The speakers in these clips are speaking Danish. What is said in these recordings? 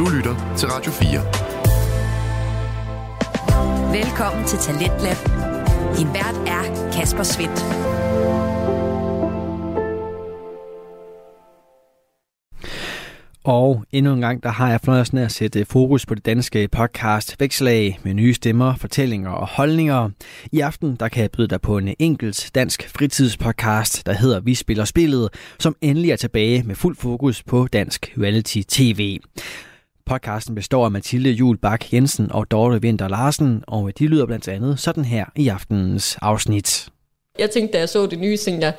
Du lytter til Radio 4. Velkommen til Talentlab. Din vært er Kasper Svendt. Og endnu en gang, der har jeg fornøjelsen af at sætte fokus på det danske podcast Vækslag med nye stemmer, fortællinger og holdninger. I aften, der kan jeg byde dig på en enkelt dansk fritidspodcast, der hedder Vi Spiller Spillet, som endelig er tilbage med fuld fokus på dansk reality TV. Podcasten består af Mathilde Jul Bak Jensen og Dorte Vinter Larsen, og de lyder blandt andet sådan her i aftenens afsnit. Jeg tænkte, da jeg så det nye, tænkte jeg,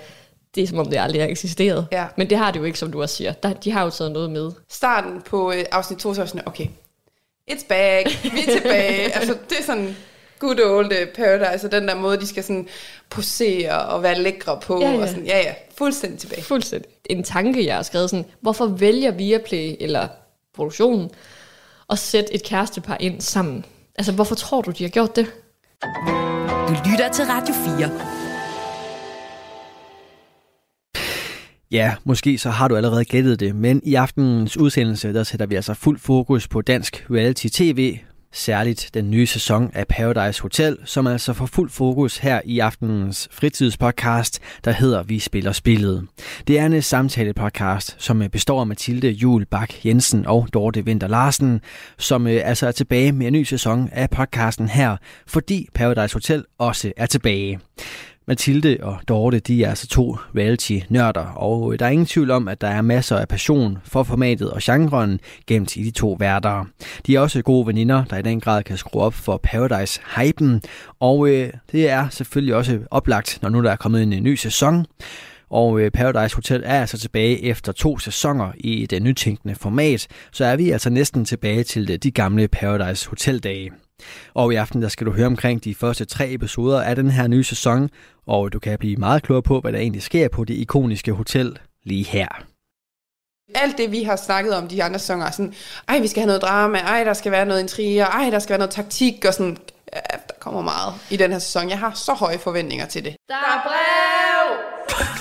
det er som om det aldrig har eksisteret. Ja. Men det har det jo ikke, som du også siger. Der, de har jo taget noget med. Starten på øh, afsnit 2, så sådan, okay, it's back, vi er tilbage. altså, det er sådan good old uh, paradise, og den der måde, de skal sådan posere og være lækre på. Ja, ja. Og sådan, ja, ja, fuldstændig tilbage. Fuldstændig. En tanke, jeg har skrevet sådan, hvorfor vælger Viaplay eller produktionen at sætte et kærestepar ind sammen? Altså, hvorfor tror du, de har gjort det? Du lytter til Radio 4. Ja, måske så har du allerede gættet det, men i aftenens udsendelse, der sætter vi altså fuld fokus på dansk reality tv, særligt den nye sæson af Paradise Hotel, som altså får fuld fokus her i aftenens fritidspodcast, der hedder Vi Spiller Spillet. Det er en samtale-podcast, som består af Mathilde Jul Bak Jensen og Dorte Vinter Larsen, som øh, altså er tilbage med en ny sæson af podcasten her, fordi Paradise Hotel også er tilbage. Mathilde og Dorte, de er altså to reality-nørder, og øh, der er ingen tvivl om, at der er masser af passion for formatet og genren gemt i de to værter. De er også gode veninder, der i den grad kan skrue op for Paradise-hypen, og øh, det er selvfølgelig også oplagt, når nu der er kommet en, øh, ny sæson. Og øh, Paradise Hotel er altså tilbage efter to sæsoner i det nytænkende format, så er vi altså næsten tilbage til de gamle Paradise Hotel-dage. Og i aften der skal du høre omkring de første tre episoder af den her nye sæson, og du kan blive meget klogere på, hvad der egentlig sker på det ikoniske hotel lige her. Alt det, vi har snakket om de andre sæsoner, er sådan, ej, vi skal have noget drama, ej, der skal være noget intriger, ej, der skal være noget taktik, og sådan, ja, der kommer meget i den her sæson. Jeg har så høje forventninger til det. Der er brev!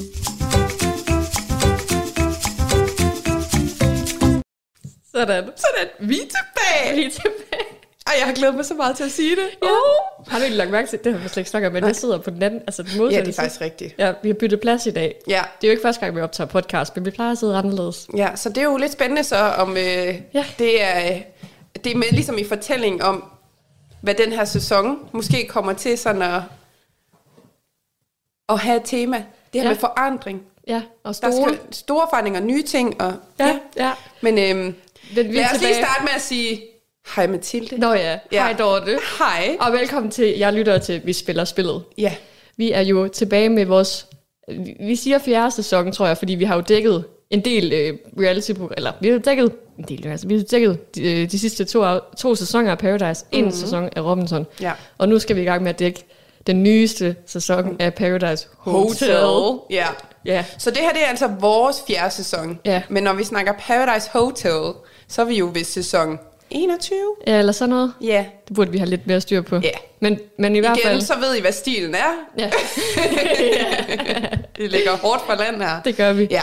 Sådan. Sådan, vi er tilbage! Vi er tilbage. Ej, jeg har glædet mig så meget til at sige det. Ja. Har du ikke lagt mærke til, det har vi slet ikke snakket om, men jeg sidder på den anden, altså den modsatte Ja, det er faktisk rigtigt. Ja, vi har byttet plads i dag. Ja. Det er jo ikke første gang, vi optager podcast, men vi plejer at sidde anderledes. Ja, så det er jo lidt spændende så, om øh, Ja. det er, øh, det er med, ligesom i fortælling om, hvad den her sæson måske kommer til sådan at, at have et tema. Det her Ja. med forandring. Ja, og Der store. skal store forandringer, nye ting. Og, Ja, ja. Men øhm, Den, vi lad os lige tilbage. starte med at sige, hej Mathilde. Nå ja, Ja. hej Dorte. Hej. Og velkommen til, jeg lytter til Vi Spiller Spillet. Ja, Vi er jo tilbage med vores, vi- siger fjerde sæson, tror jeg, fordi vi har jo dækket en del øh, reality eller vi har dækket en del, altså vi har dækket de, øh, de sidste to, to sæsoner af Paradise, en mm-hmm. sæson af Robinson, Ja. og nu skal vi i gang med at dække den nyeste sæson af Paradise Hotel. Ja. Ja, Så det her det er altså vores fjerde sæson. Ja. Men når vi snakker Paradise Hotel, så er vi jo ved sæson 21. ja, eller sådan noget. Ja. Det burde vi have lidt mere styr på. Ja. Men, men i hvert Igen, fald... så ved I, hvad stilen er. Ja, Det ligger hårdt for land her. det gør vi. Ja.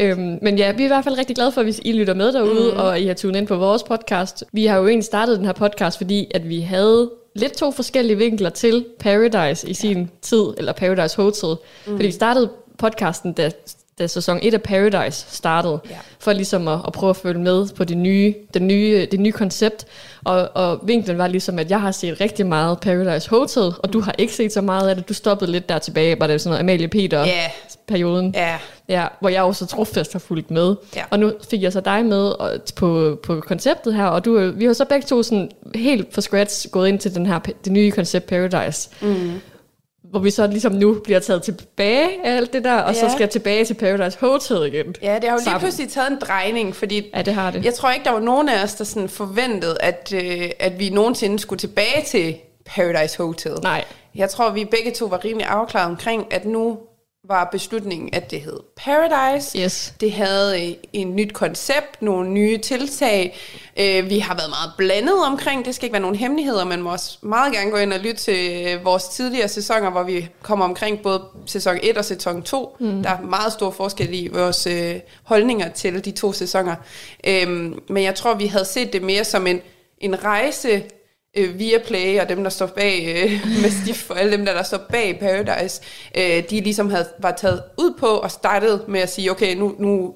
Øhm, men ja, vi er i hvert fald rigtig glade for, at I lytter med derude, mm. og I har tunet ind på vores podcast. Vi har jo egentlig startet den her podcast, fordi at vi havde lidt to forskellige vinkler til Paradise i sin tid, eller Paradise Hotel. Mm. Fordi vi startede podcasten, da, da sæson 1 af Paradise startede, Ja. for ligesom at, at prøve at følge med på det nye, det nye, det nye koncept. Og, og vinklen var ligesom, at jeg har set rigtig meget Paradise Hotel, og du har ikke set så meget af det. Du stoppede lidt der tilbage, var det sådan noget Amalie Peter Ja. perioden. Ja. Ja, hvor jeg også trofast har fulgt med. Ja. Og nu fik jeg så dig med på, på konceptet her, og du, vi har så begge to sådan helt fra scratch gået ind til den her, det nye koncept Paradise. Mm. Hvor vi så ligesom nu bliver taget tilbage af alt det der, og ja. så skal tilbage til Paradise Hotel igen. Ja, det har jo lige Sammen. pludselig taget en drejning, fordi Ja, det har det. jeg tror ikke, der var nogen af os, der sådan forventede, at, øh, at vi nogensinde skulle tilbage til Paradise Hotel. Nej. Jeg tror, vi begge to var rimelig afklaret omkring, at nu var beslutningen, at det hed Paradise. Yes. Det havde øh, en nyt koncept, nogle nye tiltag. Øh, Vi har været meget blandet omkring, det skal ikke være nogen hemmeligheder, man må også meget gerne gå ind og lytte til øh, vores tidligere sæsoner, hvor vi kommer omkring både sæson 1 og sæson 2. Mm. Der er meget stor forskel i vores holdninger til de to sæsoner. Øhm, Men jeg tror, vi havde set det mere som en, en rejse øh, via Play og dem, der står bag øh, med Stif og alle dem, der, der står bag Paradise, øh, de ligesom havde, var taget ud på og startede med at sige, okay, nu, nu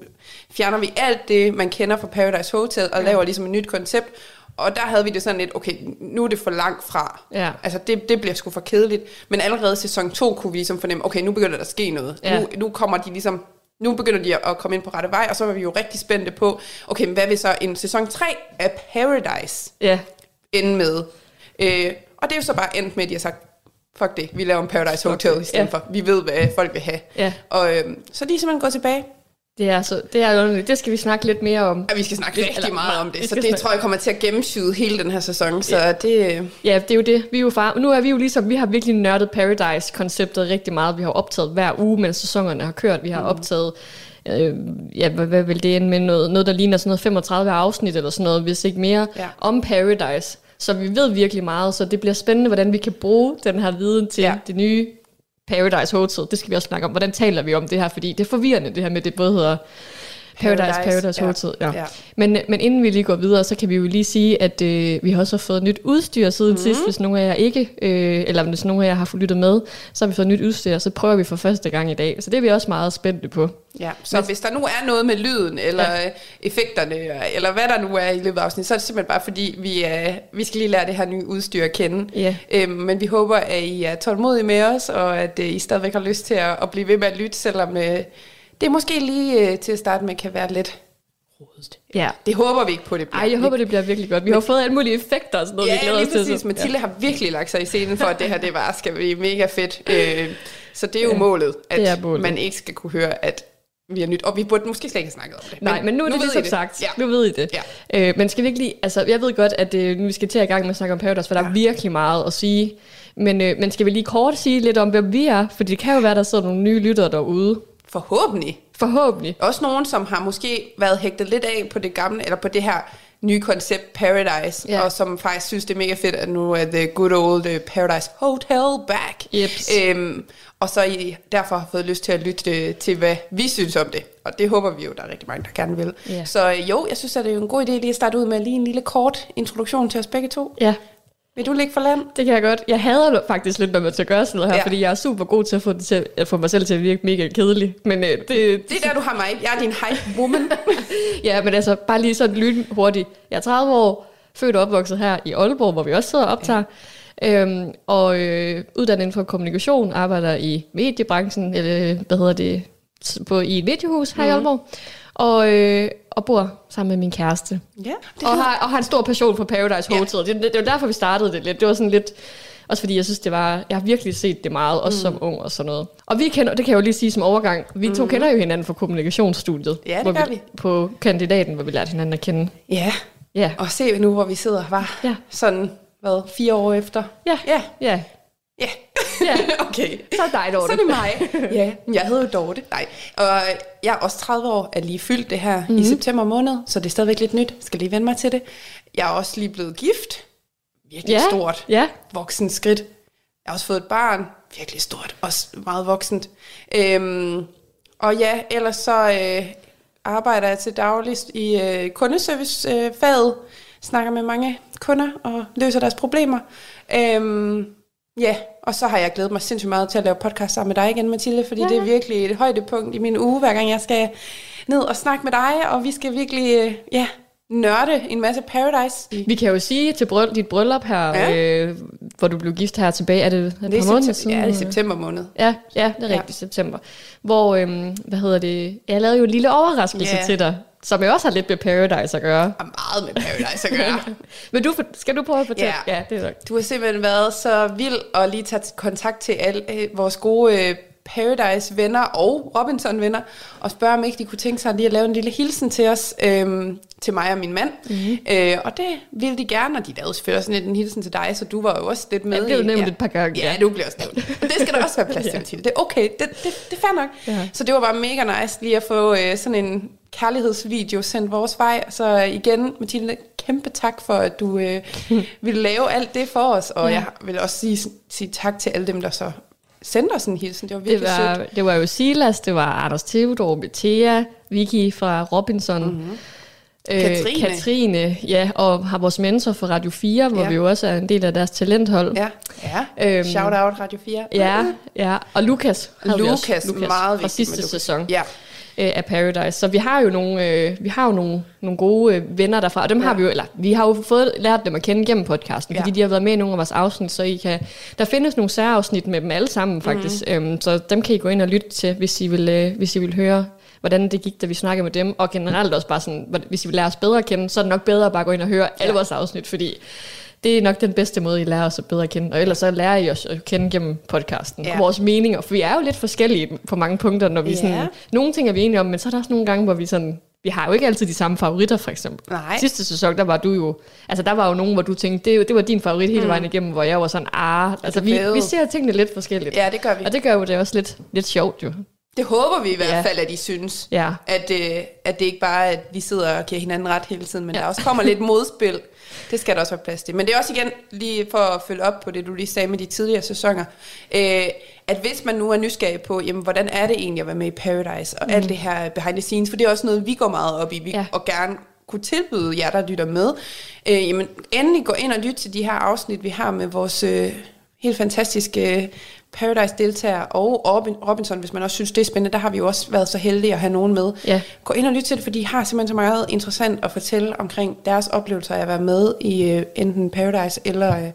fjerner vi alt det, man kender fra Paradise Hotel, og ja. laver ligesom et nyt koncept. Og der havde vi det sådan lidt, okay, nu er det for langt fra. Ja. Altså, det, det bliver sgu for kedeligt. Men allerede i sæson 2 kunne vi ligesom fornemme, okay, nu begynder der at ske noget. Ja. Nu, nu kommer de ligesom nu begynder de at komme ind på rette vej, og så var vi jo rigtig spændte på, okay, men hvad vil så en sæson 3 af Paradise Ja. Ende med. Øh, og det er jo så bare endt med, at de har sagt, fuck det, vi laver en Paradise Hotel i stedet Ja. ja. for. Vi ved, hvad folk vil have. Ja. Og øh, så de er simpelthen gået tilbage. Det er, så, det er underligt. Det skal vi snakke lidt mere om. Og vi skal snakke rigtig eller- meget om det, så det snakke- tror jeg kommer til at gennemsyde hele den her sæson. Så det, øh, Ja, det er jo det. Vi er jo far. Nu er vi jo ligesom, vi har virkelig nørdet Paradise-konceptet rigtig meget. Vi har optaget hver uge, mens sæsonerne har kørt. Vi har optaget, øh, ja, hvad, hvad vil det ende med? Noget, noget, der ligner sådan noget 35 afsnit eller sådan noget, hvis ikke mere, Ja. om Paradise. Så vi ved virkelig meget, så det bliver spændende, hvordan vi kan bruge den her viden til ja. Det nye Paradise Hotel. Det skal vi også snakke om. Hvordan taler vi om det her? Fordi det er forvirrende, det her med, det både hedder Paradise, Paradise, Paradise. Ja. ja. Men, men inden vi lige går videre, så kan vi jo lige sige, at øh, vi har også fået nyt udstyr siden mm. sidst, hvis nogen af jer ikke, øh, eller hvis nogen af jer har fået lyttet med, så har vi fået nyt udstyr, så prøver vi for første gang i dag. Så det er vi også meget spændte på. ja. Så hvis der nu er noget med lyden, eller ja. effekterne, eller hvad der nu er i løbet af afsnit, så er det simpelthen bare fordi, vi, er, vi skal lige lære det her nye udstyr at kende. Ja. Øhm, men vi håber, at I er tålmodige med os, og at øh, I stadigvæk har lyst til at, at blive ved med at lytte, selvom øh, det måske lige øh, til at starte med kan være lidt rodet. Ja. Det håber vi ikke på, det bliver. Ej, jeg håber, det bliver virkelig godt. Vi har fået alle mulige effekter og sådan noget, vi Ja, glæder lige os til. præcis. så- Mathilde har virkelig lagt sig i scenen for, at det her det bare skal blive mega fedt. Øh, så det er jo Ja, målet, at det målet. man ikke skal kunne høre, at vi har nyt. Og vi burde måske slet ikke have snakket om det. Nej, men nu er det ligesom sagt. Ja. Nu ved I det. Ja. Øh, men skal vi ikke lige... Altså, jeg ved godt, at øh, nu vi skal til at i gang med at snakke om Paradise, for der er virkelig meget at sige. Men, øh, men skal vi lige kort sige lidt om, hvem vi er? For det kan jo være, der sidder nogle nye lyttere derude. Forhåbentlig. Forhåbentlig. Også nogen, som har måske været hægtet lidt af på det gamle, eller på det her nye koncept Paradise, Ja. og som faktisk synes, det er mega fedt, at nu er The Good Old øh, Paradise Hotel back. Jeps. Øhm, og så I derfor har fået lyst til at lytte øh, til, hvad vi synes om det. Og det håber vi jo, der er rigtig mange, der gerne vil. Ja. Så øh, jo, jeg synes, at det er jo en god idé lige at starte ud med lige en lille kort introduktion til os begge to. Ja, Vil du ligge for land? det kan jeg godt. Jeg hader faktisk lidt, når man skal gøre sådan noget her, ja. Ja. fordi jeg er super god til at få, det til at få mig selv til at virke mega kedelig. Men øh, det, Det er der, du har mig. Jeg er din hype woman. Ja, men altså, bare lige sådan lyn hurtigt. Jeg er 30 år, født og opvokset her i Aalborg, hvor vi også sidder og optager. Øhm, og øh, uddannet inden for kommunikation, arbejder i mediebranchen, eller hvad hedder det, på, i et mediehus her mm. i Aalborg. Og, øh, og bor sammen med min kæreste. ja, det Og har, og har en stor passion for Paradise Ja. Hotel. Det, det, det var derfor, vi startede det lidt. Det var sådan lidt... Også fordi jeg synes, det var... Jeg har virkelig set det meget, også mm. som ung og sådan noget. Og vi kender, det kan jeg jo lige sige som overgang, vi to kender jo hinanden fra kommunikationsstudiet. Ja, det hvor gør vi. På kandidaten, hvor vi lærte hinanden at kende. Ja, Ja. og se nu, hvor vi sidder, var Ja. sådan, hvad, fire år efter? Ja. Ja, Ja. ja. Ja. okay. Så er det dig, Dorte. Så er det mig. ja, jeg hedder jo Dorte. Nej. Og jeg er også 30 år, er lige fyldt det her Mhm. mm-hmm. i september måned, så det er stadigvæk lidt nyt. Skal lige vende mig til det. Jeg er også lige blevet gift. Virkelig Ja. stort. Ja. Voksen skridt. Jeg har også fået et barn. Virkelig stort. Også meget voksent. Øhm, og ja, ellers så øh, arbejder jeg til dagligst i øh, kundeservicefaget. Øh, snakker med mange kunder og løser deres problemer. Øhm, ja, og så har jeg glædet mig sindssygt meget til at lave podcast sammen med dig igen, Mathilde, fordi ja. det er virkelig et højdepunkt i min uge, hver gang jeg skal ned og snakke med dig, og vi skal virkelig øh, ja, nørde en masse Paradise. Vi kan jo sige til bryll, dit bryllup her, ja. Ja. øh, hvor du blev gift her tilbage, er det et Det er, par måneder siden? ja, det er september måned. Ja, ja, det er Ja. rigtigt, september. Hvor, øhm, hvad hedder det, jeg lavede jo en lille overraskelse Ja. til dig, som jo også har lidt med Paradise at gøre. Har meget med Paradise at gøre. Men du, skal du prøve at fortælle? Ja. ja det er nok. Du har simpelthen været så vild og lige taget kontakt til alle øh, vores gode øh, Paradise-venner og Robinson-venner, og spørge, om ikke de kunne tænke sig lige at lave en lille hilsen til os, øhm, til mig og min mand. Mhm. Mm-hmm. Øh, og det ville de gerne, og de lavede selvfølgelig sådan lidt en hilsen til dig, så du var jo også lidt med. Jeg blev nævnt et par gange, Ja, ja. du blev også nævnt. Men det skal der også være plads til, Mathilde. Det er okay, det, det, det er fair nok. Ja. Så det var bare mega nice lige at få øh, sådan en kærlighedsvideo sendt vores vej. Så øh, igen, Mathilde, kæmpe tak for, at du øh, ville lave alt det for os. Og ja. jeg vil også sige, sige tak til alle dem, der så sendte os en hilsen. Det var Det virkelig var, sødt. det var jo Silas, det var Anders Theodor, Bethea, Vicky fra Robinson, Mhm. mm-hmm. Katrine. Katrine, ja, og har vores mentor for Radio 4, hvor Ja. vi jo også er en del af deres talenthold. Ja, ja. Øhm, Shout out Radio 4. Ja, ja. Og Lukas havde vi også. Lukas, meget fra vigtigt sidste Lukas. sæson Ja. Øh, af Paradise. Så vi har jo nogle, øh, vi har jo nogle, nogle gode øh, venner derfra, og dem ja. har vi jo, eller vi har jo fået lært dem at kende gennem podcasten, Ja. fordi de har været med i nogle af vores afsnit, så I kan, der findes nogle særafsnit med dem alle sammen faktisk, Mhm. mm. øhm, så dem kan I gå ind og lytte til, hvis I vil, øh, hvis I vil høre hvordan det gik, da vi snakkede med dem, og generelt også bare sådan, hvis I vil lære os bedre at kende, så er det nok bedre at bare gå ind og høre alle Ja. vores afsnit, fordi det er nok den bedste måde, I lærer os at bedre at kende. Og ellers så lærer I os at kende gennem podcasten. Ja. Og vores meninger. For vi er jo lidt forskellige på mange punkter, når vi Ja. sådan... Nogle ting er vi enige om, men så er der også nogle gange, hvor vi sådan... Vi har jo ikke altid de samme favoritter, for eksempel. Nej. Sidste sæson, der var du jo... Altså, der var jo nogen, hvor du tænkte, det, det var din favorit hele vejen igennem, hvor jeg var sådan, ah... Altså, vi, vi ser tingene lidt forskelligt. ja, det gør vi. Og det gør jo det også lidt, lidt sjovt, jo. Det håber vi i hvert Ja. fald, at I synes. Ja. At, øh, at det ikke bare er, at vi sidder og giver hinanden ret hele tiden, men ja. der også kommer lidt modspil. Det skal der også være plads til. Men det er også igen, lige for at følge op på det, du lige sagde med de tidligere sæsoner, øh, at hvis man nu er nysgerrig på, jamen, hvordan er det egentlig at være med i Paradise, og mm. alt det her behind the scenes, for det er også noget, vi går meget op i, vi, Ja. og gerne kunne tilbyde jer, der lytter med, øh, jamen endelig gå ind og lytte til de her afsnit, vi har med vores øh, helt fantastiske Paradise-deltagere og Robin- Robinson, hvis man også synes, det er spændende. Der har vi jo også været så heldige at have nogen med. Ja. Gå ind og lyt til det, for de har simpelthen så meget interessant at fortælle omkring deres oplevelser af at være med i øh, enten Paradise eller øh,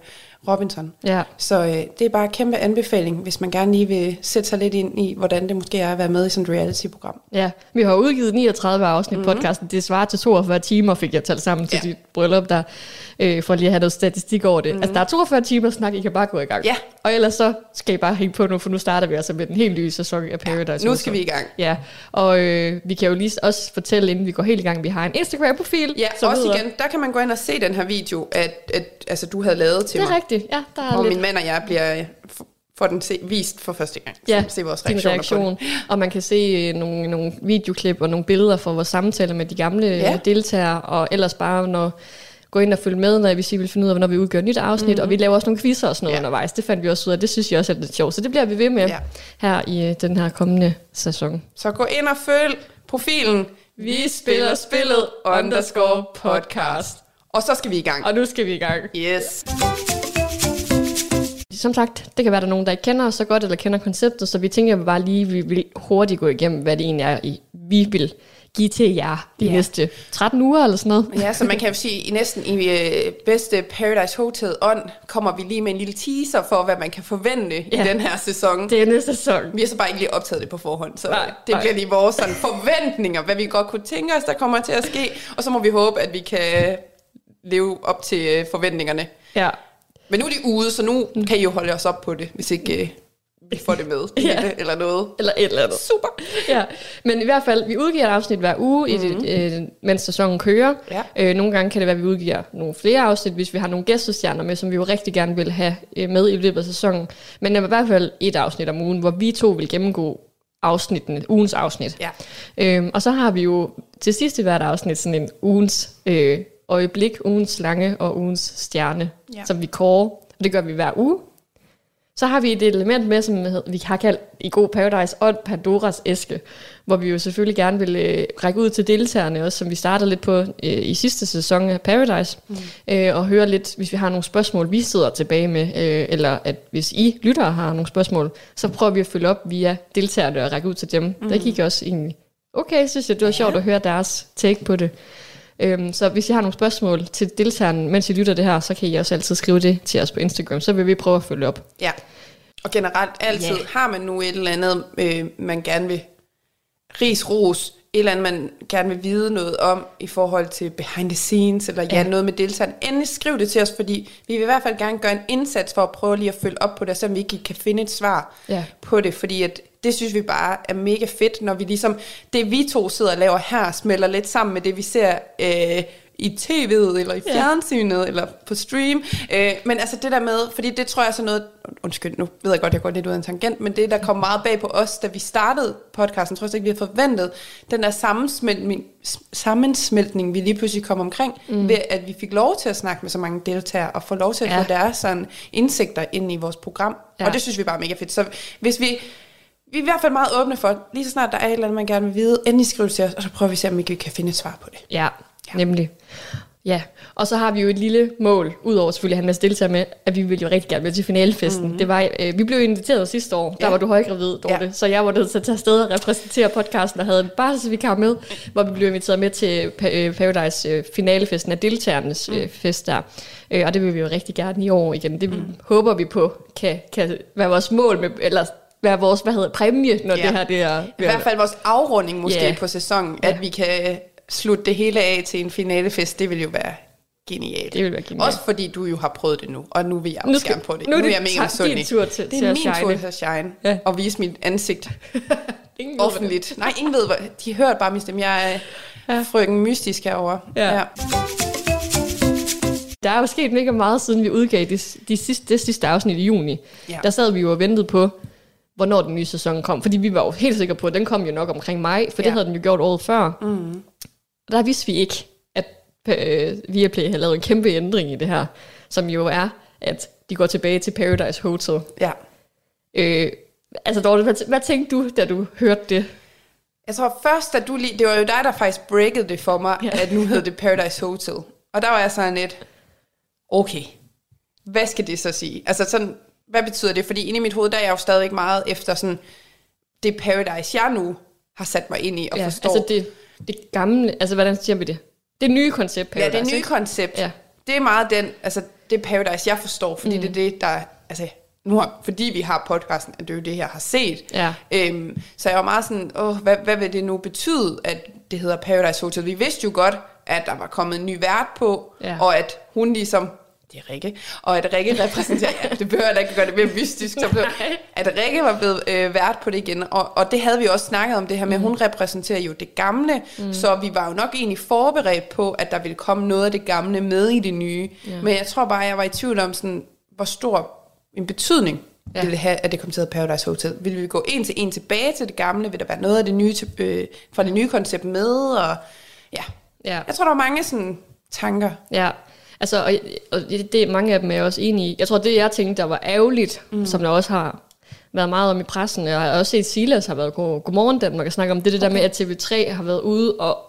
Robinson. Ja. Så øh, det er bare en kæmpe anbefaling, hvis man gerne lige vil sætte sig lidt ind i, hvordan det måske er at være med i sådan et reality-program. Ja, vi har udgivet 39 afsnit mm-hmm. podcasten. Det svarer til 42 timer, fik jeg talt sammen til Ja. dit bryllup der, øh, for lige at have noget statistik over det. Mm-hmm. Altså, der er 42 timer snak, I kan bare gå i gang. Ja. Og ellers så skal I bare hænge på nu, for nu starter vi altså med den helt nye sæson af Paradise. Nu Hotel. skal vi i gang. Ja, og øh, vi kan jo lige også fortælle, inden vi går helt i gang, vi har en Instagram-profil. Ja, som også hedder- igen, der kan man gå ind og se den her video, at, at altså, du havde lavet til Det er mig. rigtigt, ja. Der er Hvor lidt min mand og jeg bliver øh, får den se, vist for første gang. ja, se vores reaktioner reaktion. på det. Og man kan se øh, nogle, nogle videoklip og nogle billeder fra vores samtaler med de gamle Ja. ja. deltagere, og ellers bare når gå ind og følge med, når hvis I vil finde ud af, hvornår vi udgør et nyt afsnit, mm-hmm. og vi laver også nogle quizzer og sådan noget Ja. undervejs. Det fandt vi også ud af, det synes jeg også er lidt sjovt. Så det bliver vi ved med Ja. her i øh, den her kommende sæson. Så gå ind og følg profilen. Vi spiller spillet underscore podcast. Og så skal vi i gang. Og nu skal vi i gang. Yes. Som sagt, det kan være, der er nogen, der ikke kender os så godt, eller kender konceptet, så vi tænker bare lige, vi vil hurtigt gå igennem, hvad det egentlig er, I- vi vil give til jer de Ja. næste 13 uger eller sådan noget. Ja, så man kan jo sige, i næsten i øh, bedste Paradise Hotel ånd, kommer vi lige med en lille teaser for, hvad man kan forvente ja. I den her sæson. Det er næste sæson. Vi har så bare ikke lige optaget det på forhånd, så Nej, nej, det nej. bliver lige vores sådan, forventninger, hvad vi godt kunne tænke os, der kommer til at ske. Og så må vi håbe, at vi kan leve op til øh, forventningerne. Ja. Men nu er de ude, så nu kan I jo holde os op på det, hvis ikke øh, vi får det med Ja. det, eller noget. Eller et eller andet. Super. ja, men i hvert fald, vi udgiver et afsnit hver uge, mm-hmm. i det, øh, mens sæsonen kører. Ja. Øh, nogle gange kan det være, at vi udgiver nogle flere afsnit, hvis vi har nogle gæstestjerner med, som vi jo rigtig gerne vil have øh, med i løbet af sæsonen. Men det er i hvert fald et afsnit om ugen, hvor vi to vil gennemgå afsnittene, ugens afsnit. Ja. Øhm, og så har vi jo til sidst i hvert afsnit sådan en ugens øh, øjeblik, ugens slange og ugens stjerne, Ja. ja. som vi kårer. Og det gør vi hver uge. Så har vi et element med, som vi har kaldt i god Paradise, og Pandoras æske, hvor vi jo selvfølgelig gerne vil øh, række ud til deltagerne også, som vi startede lidt på øh, i sidste sæson af Paradise, mm. øh, og høre lidt, hvis vi har nogle spørgsmål, vi sidder tilbage med, øh, eller at hvis I lyttere har nogle spørgsmål, så prøver vi at følge op via deltagerne og række ud til dem. Mm. Der gik også egentlig okay, synes jeg, det var sjovt at høre deres take på det. Øhm, så hvis I har nogle spørgsmål til deltagerne, mens I lytter det her, så kan I også altid skrive det til os på Instagram, så vil vi prøve at følge op. Ja. Og generelt altid, yeah. har man nu et eller andet, øh, man gerne vil ris, ros, et et eller andet, man gerne vil vide noget om i forhold til behind the scenes, eller ja, ja. noget med deltagerne, endelig skriv det til os, fordi vi vil i hvert fald gerne gøre en indsats for at prøve lige at følge op på det, så vi ikke kan finde et svar Ja. på det, fordi at det synes vi bare er mega fedt, når vi ligesom, det vi to sidder og laver her, smelter lidt sammen med det, vi ser øh, i tv'et, eller i fjernsynet, ja. eller på stream. Øh, men altså det der med, fordi det tror jeg er sådan noget, undskyld, nu ved jeg godt, jeg går lidt ud af en tangent, men det, der kom meget bag på os, da vi startede podcasten, tror jeg ikke, vi har forventet, den der sammensmeltning, sammensmeltning vi lige pludselig kom omkring, mm. ved at vi fik lov til at snakke med så mange deltagere, og få lov til at Ja. få deres sådan, indsigter ind i vores program. Ja. Og det synes vi bare er mega fedt. Så hvis vi, vi er i hvert fald meget åbne for, lige så snart der er et eller andet, man gerne vil vide, endelig skriv til os, og så prøver vi at se, om vi kan finde et svar på det. Ja, ja, nemlig. Ja, og så har vi jo et lille mål, udover selvfølgelig at have en masse deltagere med, at vi vil jo rigtig gerne med til finalefesten. Mm-hmm. Det var, øh, vi blev inviteret sidste år, der Ja. var du højgravid, Dorte, ja. Så jeg var nødt til at tage afsted og repræsentere podcasten og havde en barselsvikar med, hvor vi blev inviteret med til øh, Paradise øh, finalefesten af deltagernes øh, fest der. Øh, og det vil vi jo rigtig gerne i år igen. Det mm. håber vi på kan, kan være vores mål, med, eller være vores, hvad hedder, præmie, når Ja. det her det er... I hvert fald vores afrunding måske yeah. på sæsonen, Ja. at vi kan slutte det hele af til en finalefest, det vil jo være genialt. Det vil være genialt. Også fordi du jo har prøvet det nu, og nu vil jeg Nu også skal- gerne på det. nu er det jeg mega misundelig. din tur til- det til er at min tur shine. til at shine, Ja. og vise mit ansigt Ingen offentligt. Nej, ingen ved, hvad, de har hørt bare min stemme. Jeg er ja. frøken mystisk herovre. Ja. ja. Der er jo sket mega meget, siden vi udgav de, de sidste, det sidste afsnit i juni. Ja. Der sad vi jo og ventede på, hvornår den nye sæson kom. Fordi vi var jo helt sikre på, at den kom jo nok omkring maj, for ja. det havde den jo gjort året før. Mm. Og der vidste vi ikke, at øh, Viaplay havde lavet en kæmpe ændring i det her, som jo er, at de går tilbage til Paradise Hotel. ja. Øh, altså Dorte, hvad, hvad tænkte du, da du hørte det? Jeg tror først, at du lige... Det var jo dig, der faktisk breakede det for mig, ja. at nu hed det Paradise Hotel. Og der var jeg sådan lidt... Okay, hvad skal det så sige? Altså sådan, hvad betyder det? Fordi inde i mit hoved, der er jeg jo stadigvæk meget efter sådan... Det Paradise, jeg nu har sat mig ind i og ja, forstår. altså det, det gamle, altså hvordan siger vi det? Det nye koncept ja, Paradise, det nye ikke? koncept. Ja. Det er meget den... Altså, det Paradise, jeg forstår. Fordi mm. det er det, der... Altså, nu har, fordi vi har podcasten, at det er jo det, jeg har set. Ja. Øhm, så jeg var meget sådan, Åh, hvad, hvad vil det nu betyde, at det hedder Paradise Hotel? Vi vidste jo godt, at der var kommet en ny vært på, Ja. og at hun ligesom, det er Rikke, og at Rikke repræsenterer, ja, det behøver heller ikke gøre det mere mystisk, så blev, at Rikke var blevet øh, vært på det igen, og, og det havde vi også snakket om, det her med, at hun repræsenterer jo det gamle, mm. så vi var jo nok egentlig forberedt på, at der ville komme noget af det gamle med i det nye, ja. men jeg tror bare, jeg var i tvivl om, sådan, hvor stor en betydning Ja. ville det have, at det kom til at Paradise Hotel. Vil vi gå en til en tilbage til det gamle? Vil der være noget af det nye til, øh, fra det nye koncept med? Og, ja. Ja. Jeg tror, der var mange sådan, tanker. Ja, altså, og, og det, mange af dem er jeg også enige i. Jeg tror, det jeg tænkte, der var ærgerligt, mm. som der også har været meget om i pressen, og jeg har også set Silas har været god, Godmorgen Danmark og snakke om det, det der med, at TV3 har været ude og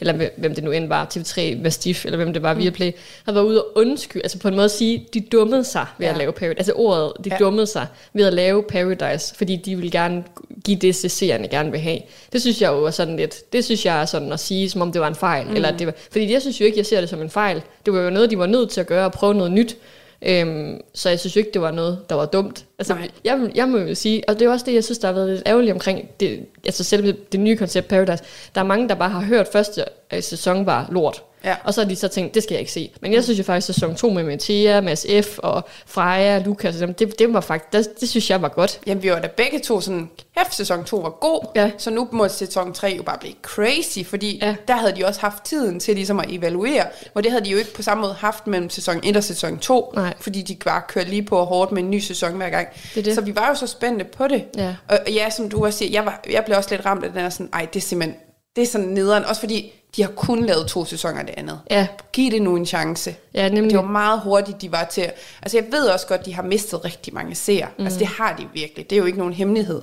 eller hvem det nu end var, TV3, Mastiff, eller hvem det var, Viaplay, har været ude og undskylde, altså på en måde at sige, de dummede sig ved ja. at lave Paradise. Altså ordet, de ja. Dummede sig ved at lave Paradise, fordi de vil gerne give det, seerne gerne vil have. Det synes jeg jo er sådan lidt, det synes jeg er sådan at sige, som om det var en fejl. Mm. Eller det var, fordi jeg synes jo ikke, jeg ser det som en fejl. Det var jo noget, de var nødt til at gøre og prøve noget nyt. Øhm, så jeg synes jo ikke, det var noget, der var dumt. Altså, Nej. jeg, jeg må jo sige, og det er også det, jeg synes, der har været lidt ærgerligt omkring det, altså selve det nye koncept Paradise. Der er mange, der bare har hørt første øh, sæson var lort. Ja. Og så har de så tænkt, det skal jeg ikke se. Men jeg synes jo faktisk, at sæson 2 med Mathia, Mads F. og Freja, Lukas, og dem, det, det var faktisk, det, det synes jeg var godt. Jamen, vi var da begge to sådan, kæft, sæson 2 var god, Ja. så nu må sæson 3 jo bare blive crazy, fordi Ja. der havde de også haft tiden til ligesom at evaluere, og det havde de jo ikke på samme måde haft mellem sæson 1 og sæson 2, Nej. fordi de bare kørte lige på hårdt med en ny sæson hver gang. Det det. Så vi var jo så spændte på det. Ja. Og og ja, som du også siger, jeg, var, jeg blev også lidt ramt af den her sådan, ej, det er simpelthen, det er sådan nederen, også fordi de har kun lavet to sæsoner af det andet. Ja. Giv det nu en chance. Ja, nemlig. Det var meget hurtigt, de var til. Altså, jeg ved også godt, de har mistet rigtig mange seere. Mm. Altså, det har de virkelig. Det er jo ikke nogen hemmelighed.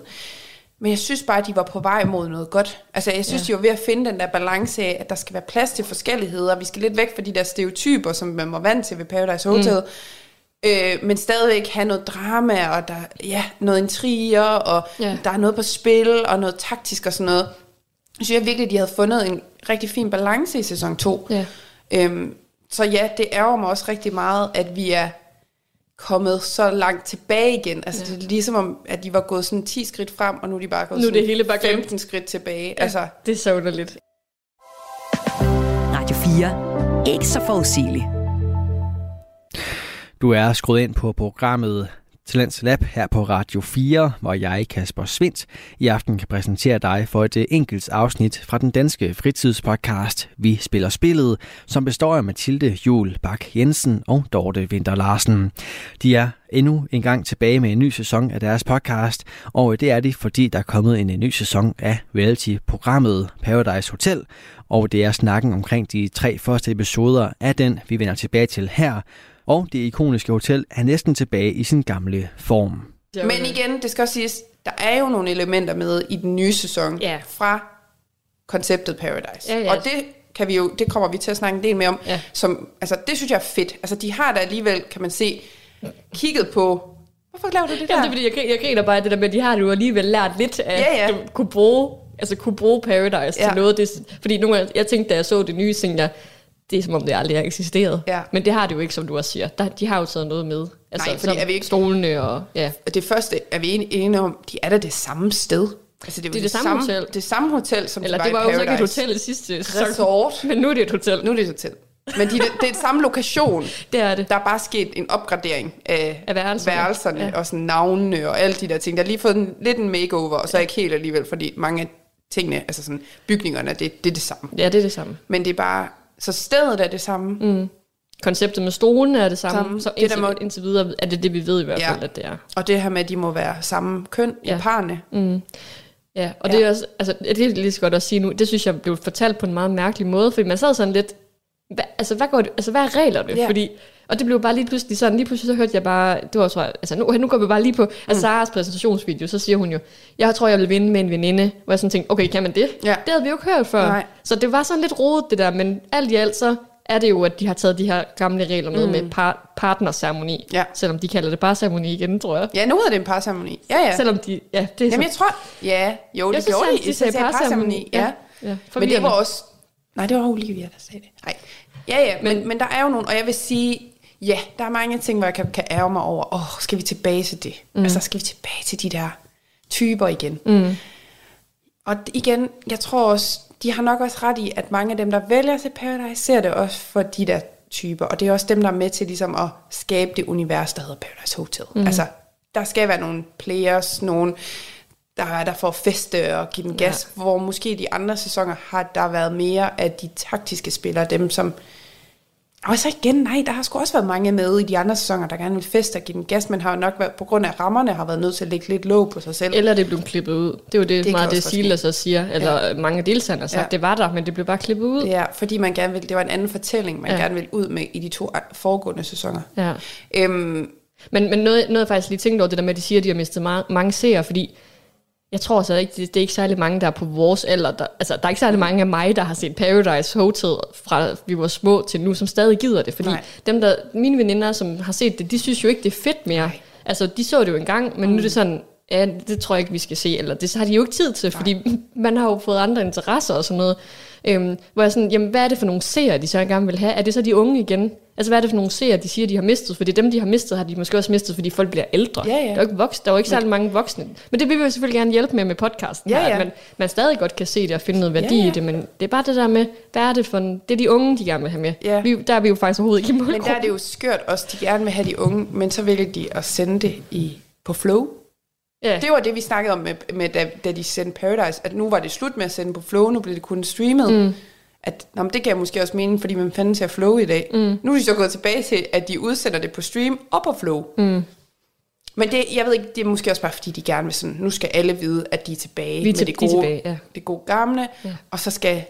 Men jeg synes bare, at de var på vej mod noget godt. Altså, jeg synes, ja. de var ved at finde den der balance af, at der skal være plads til forskelligheder. Vi skal lidt væk fra de der stereotyper, som man var vant til ved Paradise Hotel. Mm. Øh, men stadigvæk have noget drama, og der, ja, noget intriger, og Ja. der er noget på spil, og noget taktisk og sådan noget. Jeg synes jeg virkelig, at de havde fundet en rigtig fin balance i sæson 2. Ja. Øhm, så ja, det ærger mig også rigtig meget, at vi er kommet så langt tilbage igen. Altså ja. det er ligesom om, at de var gået sådan 10 skridt frem, og nu er de bare gået Nu er det sådan hele bare glemt. 15 skridt tilbage. Ja. Altså, Det er så underligt. Radio 4. Ikke så forudsigeligt. Du er skruet ind på programmet Talents Lab her på Radio 4, hvor jeg, Kasper Svindt, i aften kan præsentere dig for et øh, enkelt afsnit fra den danske fritidspodcast Vi Spiller Spillet, som består af Mathilde Jul Bak Jensen og Dorte Vinter Larsen. De er endnu en gang tilbage med en ny sæson af deres podcast, og øh, det er de, fordi der er kommet en øh, ny sæson af reality-programmet Paradise Hotel, og det er snakken omkring de tre første episoder af den, vi vender tilbage til her, og det ikoniske hotel er næsten tilbage i sin gamle form. Men igen, det skal også siges, der er jo nogle elementer med i den nye sæson Ja. fra konceptet Paradise. Ja, ja. Og det kan vi jo, det kommer vi til at snakke en del mere om. Ja. Som, altså, det synes jeg er fedt. Altså, de har da alligevel, kan man se, kigget på... Hvorfor laver du det der? Jamen, det er fordi, jeg, jeg griner bare det der med, at de har jo alligevel lært lidt af, Ja, ja. at kunne bruge, altså kunne bruge Paradise Ja. til noget. Det, fordi nogle gange, jeg tænkte, da jeg så det nye, tænkte jeg, det er som om det aldrig har eksisteret. Ja. Men det har det jo ikke, som du også siger. Der, de har jo taget noget med. Altså, Nej, fordi som er vi ikke- Stolene og... Ja. Det første er vi enige om, de er da det samme sted. Altså, det er, Det det samme hotel. Det samme hotel, som Eller de det var, var i jo ikke et hotel i sidste sæson. Resort. Men nu er det et hotel. Nu er det et hotel. Men de, det er et samme lokation. Det er det. Der er bare sket en opgradering af, Af værelserne. værelserne Ja. og sådan navnene og alle de der ting. Der er lige fået en, lidt en makeover, og så ikke helt alligevel, fordi mange af tingene, altså sådan bygningerne, det, det er det samme. Ja, det er det samme. Men det er bare, så stedet er det samme. Mm. Konceptet med stolene er det samme. Samme. Så Det der må- indtil videre er det det, vi ved i hvert Ja. fald, at det er. Og det her med, at de må være samme køn ja. Ja. i parne. Ja, og Ja. ja. det er også, altså, det er lige så godt at sige nu, det synes jeg blev fortalt på en meget mærkelig måde, fordi man sad sådan lidt, hvad, altså, hvad går det, altså, hvad er reglerne? Ja. Fordi, og det blev bare lige pludselig sådan, lige pludselig så hørte jeg bare, det var tror jeg, altså nu, nu går vi bare lige på, altså Saras præsentationsvideo, så siger hun jo, jeg tror, jeg vil vinde med en veninde, hvor jeg sådan tænkte, okay, kan man det? Ja. Det havde vi jo ikke hørt før. Nej. Så det var sådan lidt rodet det der, men alt i alt så er det jo, at de har taget de her gamle regler med, mm. med par, partnerceremoni, Ja. selvom de kalder det bare ceremoni igen, tror jeg. Ja, nu hedder det en parceremoni. Ja, ja. Selvom de, ja, det er Jamen, jeg tror, ja, jo, det Jeg synes, gjorde at de. de sagde parceremoni. Ja. Ja. ja. Men det var også... Nej, det var Olivia, der sagde det. Nej. Ja, ja, men, men, men der er jo nogle... Og jeg vil sige, ja, der er mange ting, hvor jeg kan, kan ærge mig over. Åh, oh, skal vi tilbage til det? Mm. Altså, skal vi tilbage til de der typer igen? Mm. Og igen, jeg tror også, de har nok også ret i, at mange af dem, der vælger til Paradise, ser det også for de der typer. Og det er også dem, der er med til ligesom at skabe det univers, der hedder Paradise Hotel. Mm. Altså, der skal være nogle players, nogle der er der for at feste og give dem gas, ja. hvor måske i de andre sæsoner har der været mere af de taktiske spillere, dem som... Og så igen, nej, der har sgu også været mange med i de andre sæsoner, der gerne vil feste og give dem gas, men har jo nok været, på grund af rammerne, har været nødt til at lægge lidt låg på sig selv. Eller det blev klippet ud. Det er jo det, Det meget det godt så siger, eller ja. mange af deltagerne har sagt, Ja. det var der, men det blev bare klippet ud. Ja, fordi man gerne vil, det var en anden fortælling, man ja. Gerne vil ud med i de to foregående sæsoner. Ja. Øhm, Men, men noget, noget jeg faktisk lige tænkt over, det der med, at de siger, at de har mistet mange, mange seere, fordi jeg tror så ikke, det, det er ikke særlig mange, der er på vores alder. Der, altså, der er ikke særlig mange af mig, der har set Paradise Hotel fra vi var små til nu, som stadig gider det. Fordi Nej. Nej. dem, der, mine veninder, som har set det, de synes jo ikke, det er fedt mere. Nej. Altså, de så det jo engang, men mm. nu er det sådan, ja, det tror jeg ikke, vi skal se. Eller det har de jo ikke tid til, fordi man har jo fået andre interesser og sådan noget. Øhm, hvor jeg sådan, jamen, hvad er det for nogle seere, de så gerne vil have? Er det så de unge igen? Altså, hvad er det for nogle seere, de siger, de har mistet? Fordi dem, de har mistet, har de måske også mistet, fordi folk bliver ældre. Ja, ja. Der er jo ikke, der er jo ikke særlig mange voksne. Men det vil vi jo selvfølgelig gerne hjælpe med med podcasten. Ja, her, ja. At man, man stadig godt kan se det og finde noget værdi Ja, ja. i det, men det er bare det der med, hvad er det for en, Det er de unge, de gerne vil have med. Ja. Vi, der er vi jo faktisk overhovedet ikke i men der er det jo skørt også, de gerne vil have de unge, men så vælger de at sende det i, på Flow. ja. Det var det, vi snakkede om, med, med da, da de sendte Paradise, at nu var det slut med at sende på Flow, nu blev det kun streamet. Mm. At, nå, det gav måske også mening, fordi man fandt til at Flow i dag. Mm. Nu er de så gået tilbage til, at de udsender det på stream og på Flow. Mm. Men det, jeg ved ikke, det er måske også bare, fordi de gerne vil sådan, nu skal alle vide, at de er tilbage Vi er med til- det de er gode, tilbage, ja. det gode gamle, ja. og så skal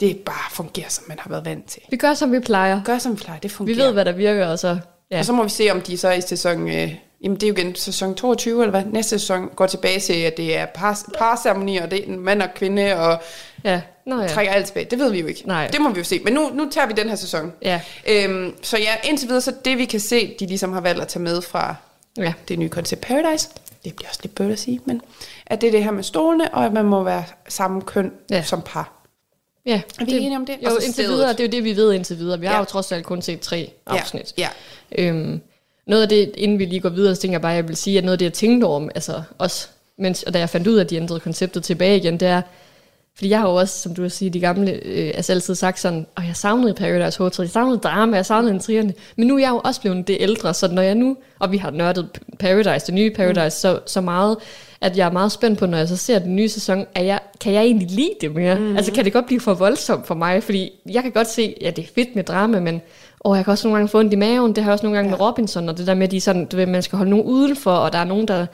det bare fungere, som man har været vant til. Vi gør, som vi plejer. Gør som plejer, det Vi fungerer. ved, hvad der virker, og så... Ja. Og så må vi se, om de så i sæson... Øh, jamen, det er jo igen sæson 22, eller hvad? Næste sæson går tilbage til, at det er par, parceremoni, og det er mand og kvinde, og ja. Nå ja. ja. trækker alt tilbage. Det ved vi jo ikke. Nej. Det må vi jo se. Men nu, nu tager vi den her sæson. Ja. Øhm, så ja, indtil videre, så det vi kan se, de ligesom har valgt at tage med fra ja. det nye koncept Paradise, det bliver også lidt bødt at sige, men at det er det her med stolene, og at man må være samme køn ja. Ja. som par. Ja. Er vi enige om det? Jo, Og så indtil stedet. videre, det er jo det, vi ved indtil videre. Vi har Ja. jo trods alt kun set tre afsnit. Ja. Øhm, noget af det, inden vi lige går videre, så tænker jeg bare, at jeg vil sige, at noget af det, jeg tænkte over, altså også, mens, og da jeg fandt ud af, at de ændrede konceptet tilbage igen, det er, fordi jeg har jo også, som du vil sige, de gamle, øh, altså altid sagt sådan, og jeg savnede Paradise Hotel, jeg savnede drama, jeg savnede intrigerne, men nu er jeg jo også blevet det ældre, så når jeg nu, og vi har nørdet Paradise, det nye Paradise, mm. så, så meget, at jeg er meget spændt på, når jeg så ser den nye sæson, er jeg, kan jeg egentlig lide det mere? Mm. Altså kan det godt blive for voldsomt for mig, fordi jeg kan godt se, ja det er fedt med drama, men og jeg kan også nogle gange få ondt i maven, det har jeg også nogle gange ja. med Robinson, og det der med, at de sådan, du ved, man skal holde nogen udenfor, og der er nogen, der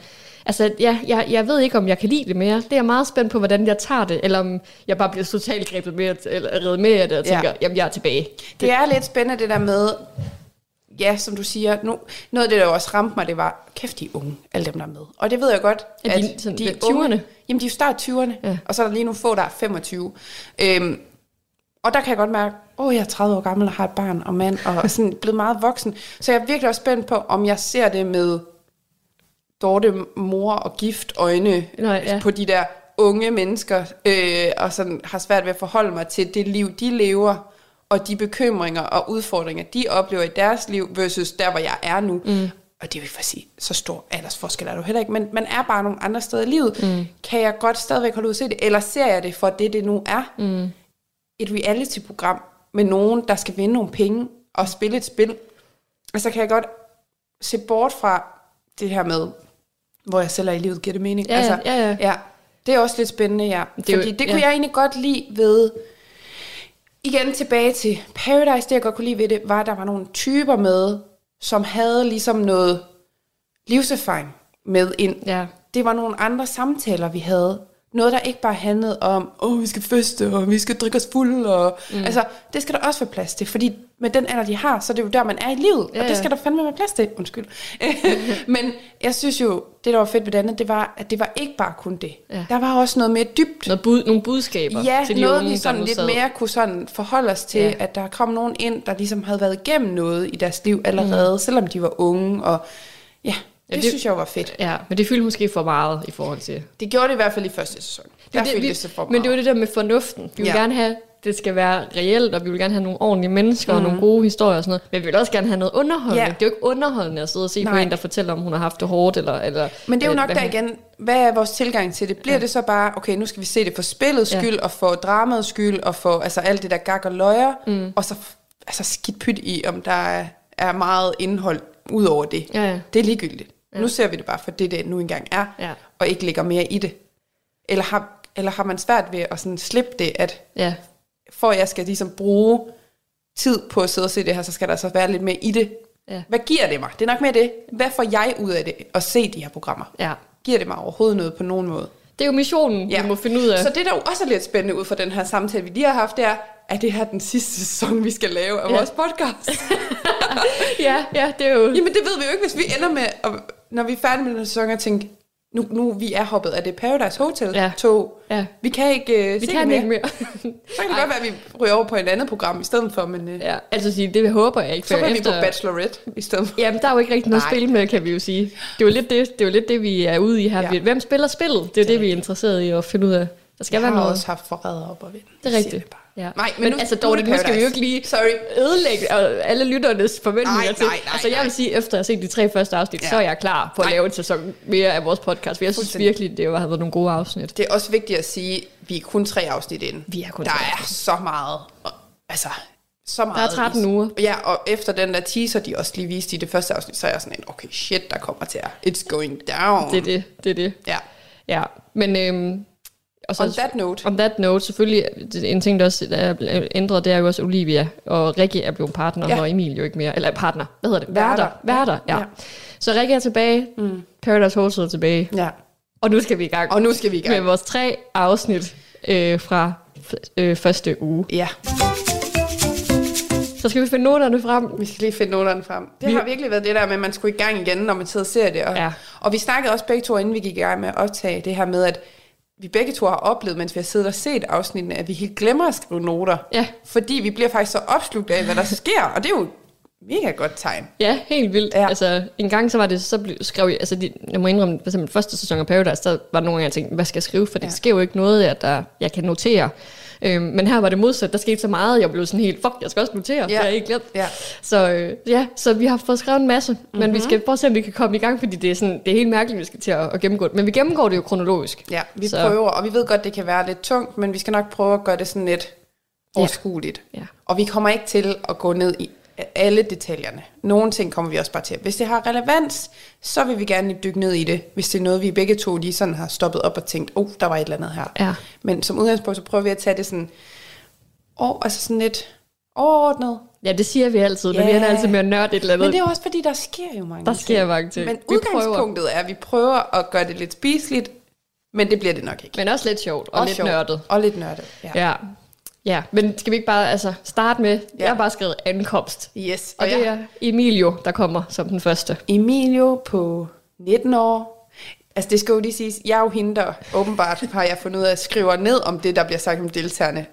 Altså, ja, jeg, jeg ved ikke, om jeg kan lide det mere. Det er jeg meget spændt på, hvordan jeg tager det, eller om jeg bare bliver totalt grebet med, eller reddet med af det, og tænker, ja. jamen, jeg er tilbage. Det, det er lidt spændende, det der med, ja, som du siger, nu, noget af det, der også ramte mig, det var, kæft, de er unge, alle dem, der er med. Og det ved jeg godt, er de, at sådan, de er 20'erne? Unge, jamen, de er jo start 20'erne, ja. og så er der lige nu få, der er 25. Øhm, og der kan jeg godt mærke, åh, oh, jeg er 30 år gammel og har et barn og mand, og sådan blevet meget voksen. Så jeg er virkelig også spændt på, om jeg ser det med Dorte mor og gift øjne Nå, ja. på de der unge mennesker, øh, og sådan har svært ved at forholde mig til det liv, de lever, og de bekymringer og udfordringer, de oplever i deres liv, versus der, hvor jeg er nu. Mm. Og det vil for at sige, så stor aldersforskel er du heller ikke, men man er bare nogle andre steder i livet. Mm. Kan jeg godt stadigvæk holde ud se det, eller ser jeg det for det, det nu er? Mm. Et reality-program med nogen, der skal vinde nogle penge og spille et spil. Altså kan jeg godt se bort fra det her med, hvor jeg selv er i livet, giver det mening? Ja, altså, ja, ja. ja. Det er også lidt spændende, ja. Det Fordi jo- det kunne ja. jeg egentlig godt lide ved... Igen tilbage til Paradise, det jeg godt kunne lide ved det, var, at der var nogle typer med, som havde ligesom noget livserfaring med ind. Ja. Det var nogle andre samtaler, vi havde. Noget, der ikke bare handlede om, åh, oh, vi skal feste, og vi skal drikke os fuld, og mm. altså, det skal der også være plads til, fordi med den alder, de har, så er det jo der, man er i livet, Ja, og det skal der fandme være plads til, undskyld. Men jeg synes jo, det der var fedt ved det andet, det var, at det var ikke bare kun det. Ja. Der var også noget mere dybt. Noget bud, nogle budskaber Ja, til de noget unge, vi sådan lidt sad. mere kunne sådan forholde os til, ja. at der kom nogen ind, der ligesom havde været igennem noget i deres liv allerede, mm. selvom de var unge, og ja, det, det- det synes jeg var fedt. Ja, men det fyldte måske for meget i forhold til... Det gjorde det i hvert fald i første sæson. Der det, vi, det så for men det er meget. det der med fornuften. Vi vil Ja. gerne have, det skal være reelt, og vi vil gerne have nogle ordentlige mennesker mm. og Mhm. nogle gode historier og sådan noget. Men vi vil også gerne have noget underholdende. Ja. Det er jo ikke underholdende at sidde og se Nej. på en, der fortæller, om hun har haft det hårdt. Eller, eller, Men det er jo nok der igen, hvad er vores tilgang til det? Bliver ja. det så bare, okay, nu skal vi se det for spillets Ja. skyld, og for dramaets skyld, og for altså, alt det der gag og løjer, mm. og så altså, skidt pyt i, om der er, er meget indhold ud over det. Ja, ja. Det er ligegyldigt. Ja. Nu ser vi det bare for det, det nu engang er, Ja. og ikke lægger mere i det. Eller har, eller har man svært ved at sådan slippe det, at Ja, for jeg skal ligesom bruge tid på at sidde og se det her, så skal der så være lidt mere i det. Ja. Hvad giver det mig? Det er nok mere det. Hvad får jeg ud af det at se de her programmer? ja. Giver det mig overhovedet noget på nogen måde? Det er jo missionen, ja. vi må finde ud af. Så det, der jo også er lidt spændende ud fra den her samtale, vi lige har haft, det er, er det her den sidste sæson, vi skal lave af ja. vores podcast? ja, ja, det er jo... Jamen det ved vi jo ikke, hvis vi ender med, at, når vi er færdige med den sæson, at tænke, nu, nu vi er hoppet af det Paradise Hotel Ja. tog. Ja. Vi kan ikke uh, Vi se kan det ikke mere. Så kan det godt være, at vi ryger over på et andet program i stedet for, men uh, ja, altså sige, det håber jeg ikke. så er vi på Bachelorette i stedet for. Jamen, der er jo ikke rigtig noget Nej. spil med, kan vi jo sige. Det er jo lidt det, det, er jo lidt det vi er ude i her. Ja. Hvem spiller spillet? Det er jo det, vi er interesseret i at finde ud af. Der skal Jeg være har noget. også haft forræder op og vind. Det er rigtigt. Ja. Nej, men, men nu- altså, er Dorte, nu skal vi jo ikke lige Sorry. ødelægge alle lytternes forventninger Nej, til. nej, nej, altså, jeg vil sige, efter at have set de tre første afsnit, Ja. så er jeg klar på at Nej. lave en sæson mere af vores podcast. For jeg synes virkelig, det har været nogle gode afsnit. Det er også vigtigt at sige, at vi er kun tre afsnit inde. Vi er kun Der er så meget, altså, så meget. 13 vis. uger. Ja, og efter den der teaser, de også lige viste i det første afsnit, så er jeg sådan en, okay, shit, der kommer til at, it's going down. Det er det, det er det. Ja. Ja, men... Øhm, og så, On that note. On that note, selvfølgelig, en ting, der også er ændret, det er jo også Olivia, og Rikke er blevet partner, Ja. og Emil jo ikke mere, eller partner, hvad hedder det? Værter. Værter. Ja. Ja. Så Rikke er tilbage, mm. Paradise Hotel er tilbage, Ja. og nu skal vi i gang Og nu skal vi i gang. med vores tre afsnit øh, fra øh, første uge. Ja, Så skal vi finde noterne frem. vi skal lige finde noterne frem. Det Vi- har virkelig været det der med, at man skulle i gang igen, når man sidder og ser det. Og, Ja. og vi snakkede også begge to, inden vi gik i gang med at optage det her med, at vi begge to har oplevet, mens vi har siddet og set afsnittene, at vi helt glemmer at skrive noter. Ja. Fordi vi bliver faktisk så opslugt af, hvad der sker, og det er jo mega godt tegn. Ja, helt vildt. Ja. Altså, en gang så var det, så blev, skrev jeg, altså de, jeg må indrømme, for eksempel første sæson af Paradise, der var nogle gange, jeg tænkte, hvad skal jeg skrive, for det Ja. sker jo ikke noget, at der, jeg kan notere. Øhm, men her var det modsat. Der skete så meget, jeg blev sådan helt, fuck, jeg skal også notere, ja. det har jeg ikke glemt. Ja. Så øh, ja, så vi har fået skrevet en masse, mm-hmm. men vi skal prøve at se, om vi kan komme i gang, fordi det er, sådan, det er helt mærkeligt, vi skal til at, at gennemgå det. Men vi gennemgår det jo kronologisk. Ja, vi Så- prøver, og vi ved godt, det kan være lidt tungt, men vi skal nok prøve at gøre det sådan lidt overskueligt. Ja. Og vi kommer ikke til at gå ned i alle detaljerne. Nogle ting kommer vi også bare til. Hvis det har relevans, så vil vi gerne dykke ned i det, hvis det er noget, vi begge to lige sådan har stoppet op og tænkt, oh, der var et eller andet her. Ja. Men som udgangspunkt, så prøver vi at tage det sådan, oh, altså sådan lidt overordnet. Ja, det siger vi altid, men Ja. vi ender altid med at nørde et eller andet. Men det er også fordi, der sker jo mange Der ting. sker mange ting. Men Vi prøver. udgangspunktet er, at vi prøver at gøre det lidt spiseligt, men det bliver det nok ikke. Men også lidt sjovt og Også lidt sjovt. nørdet. Og lidt nørdet, ja. Ja. Ja, men skal vi ikke bare altså, starte med, ja. Jeg har bare skrevet ankomst. Yes, Og det er Emilio, der kommer som den første. Emilio på 19 år. Altså det skal jo lige siges, jeg er jo hende, der åbenbart har jeg fundet ud af at skrive ned om det, der bliver sagt om deltagerne.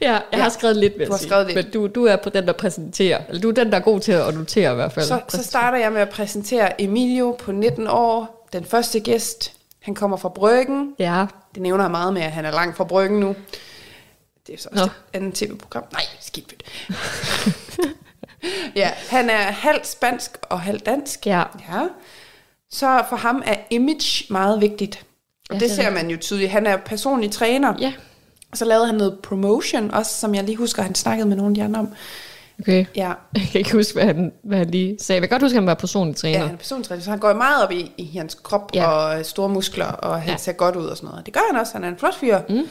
Ja, jeg ja. har skrevet lidt, vil Du har jeg sige. skrevet lidt. Men du, du er på den, der præsenterer. Eller du er den, der er god til at notere i hvert fald. Så, så starter jeg med at præsentere Emilio på 19 år, den første gæst. Han kommer fra Bryggen. Ja, Det nævner jeg meget med, at han er langt fra Bryggen nu. Det er så også Nå. et andet tv-program. Nej, skidt ja, han er halvt spansk og halvt dansk. ja. Ja. Så for ham er image meget vigtigt. Og Ja, det, det er ser man jo tydeligt. Han er personlig træner. Ja, Og så lavede han noget promotion også, som jeg lige husker, han snakkede med nogle af de andre om. Okay. Ja, Jeg kan ikke huske, hvad han, hvad han lige sagde. Jeg kan godt huske, at han var personlig træner. ja han er personlig træner, så han går meget op i, i hans krop Ja. og øh, store muskler, og han Ja. ser godt ud og sådan noget. Det gør han også, han er en flot fyr. Mm.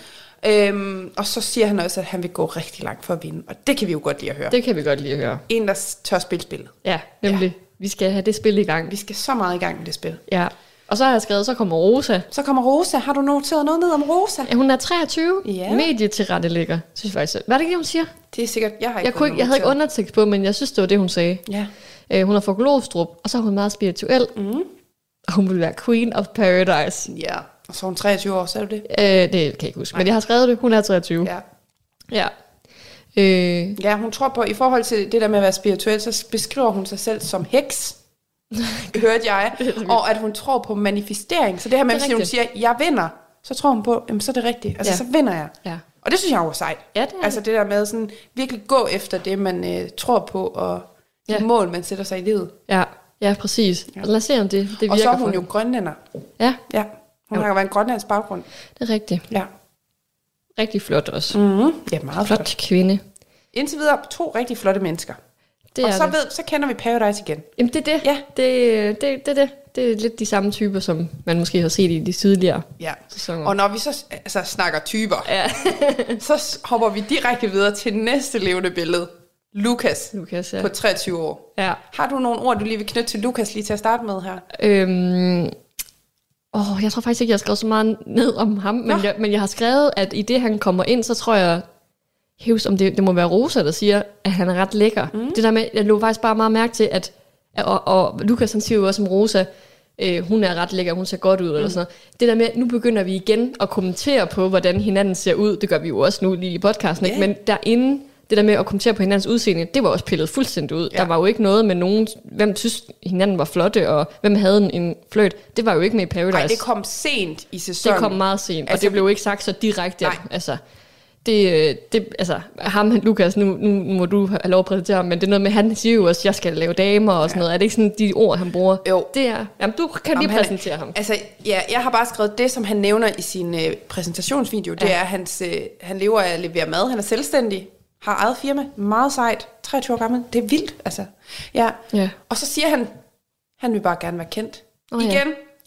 Øhm, og så siger han også, at han vil gå rigtig langt for at vinde. Og det kan vi jo godt lide at høre. Det. Kan vi godt lige høre. En, der tør spille spillet. Ja, nemlig. Ja. Vi skal have det spil i gang. Vi skal så meget i gang med det spil. Ja. Og så har jeg skrevet, så kommer Rosa. Så kommer Rosa. Har du noteret noget ned om Rosa? Ja, hun er 23. Ja. Medietilrettelægger, synes jeg faktisk. Hvad er det ikke, hun siger? Det er sikkert, jeg har ikke Jeg, kunne ikke, jeg havde ikke undertekst på, men jeg synes, det var det, hun sagde. Ja. Øh, hun er fra Glostrup, og så er hun meget spirituel. Mm. Og hun vil være queen of paradise. Ja. Og så er hun 23 år, så er du det? Øh, det kan jeg ikke huske, men jeg har skrevet det. Hun er 23. Ja. ja. Øh, Ja, hun tror på, i forhold til det der med at være spirituel, så beskriver hun sig selv som heks. Hørte jeg. og at hun tror på manifestering. Så det her med, hvis hun siger, jeg vinder, så tror hun på, jamen så er det rigtigt. Altså, Ja. så vinder jeg. ja. Og det synes jeg er sejt. Ja, det er altså det der med sådan, virkelig gå efter det, man øh, tror på, og de Ja. mål, man sætter sig i livet. Ja, ja præcis. Ja. Lad os se, om det, det virker Og så er hun jo hende. grønlænder. Ja, Ja, hun Jo. har jo været en grønlandsk baggrund. det er rigtigt. Ja. Rigtig flot også. Mm-hmm. Ja, meget flot. Flot kvinde. Indtil videre to rigtig flotte mennesker. Det og så, det. ved, så kender vi Paradise igen. Jamen, det er det. Ja. Det, det, det, det. det er lidt de samme typer, som man måske har set i de tidligere Ja. sæsoner. Og når vi så altså, snakker typer, Ja. så hopper vi direkte videre til næste levende billede. Lukas Lukas, ja. på 23 år. ja. Har du nogle ord, du lige vil knytte til Lukas lige til at starte med her? Øhm, åh, jeg tror faktisk ikke, jeg har skrevet så meget ned om ham, men jeg, men jeg har skrevet, at i det, han kommer ind, så tror jeg, hævs om det, det må være Rosa, der siger, at han er ret lækker. Mm. Det der med, jeg lå faktisk bare meget mærke til, at, og, og Lukas han siger jo også om Rosa, øh, hun er ret lækker, hun ser godt ud, mm. eller sådan noget. Det der med, nu begynder vi igen at kommentere på, hvordan hinanden ser ud, det gør vi jo også nu lige i podcasten, ikke? Ja. men derinde, det der med at kommentere på hinandens udseende, det var også pillet fuldstændig ud. Ja. Der var jo ikke noget med nogen, hvem synes hinanden var flotte, og hvem havde en, en fløjt. Det var jo ikke med i Paradise. Nej, det kom sent i sæsonen. Det kom meget sent, altså, og Altså, det blev ikke sagt så direkte. Nej. At, altså, det, øh, det, altså, ham, Lukas, nu, nu må du have lov at præsentere ham, men det er noget med, han siger jo også, at jeg skal lave damer og sådan noget. Er det ikke sådan de ord, han bruger? Jo. Det er, jamen, du kan Om lige han er- præsentere ham. Altså, ja, jeg har bare skrevet det, som han nævner i sin øh, præsentationsvideo. Det Ja. er, at hans, øh, han lever af at levere mad. Han er selvstændig, har eget firma, meget sejt, 23 år gammel. Det er vildt, altså. Ja. Ja. Og så siger han, han vil bare gerne være kendt. Oh, ja.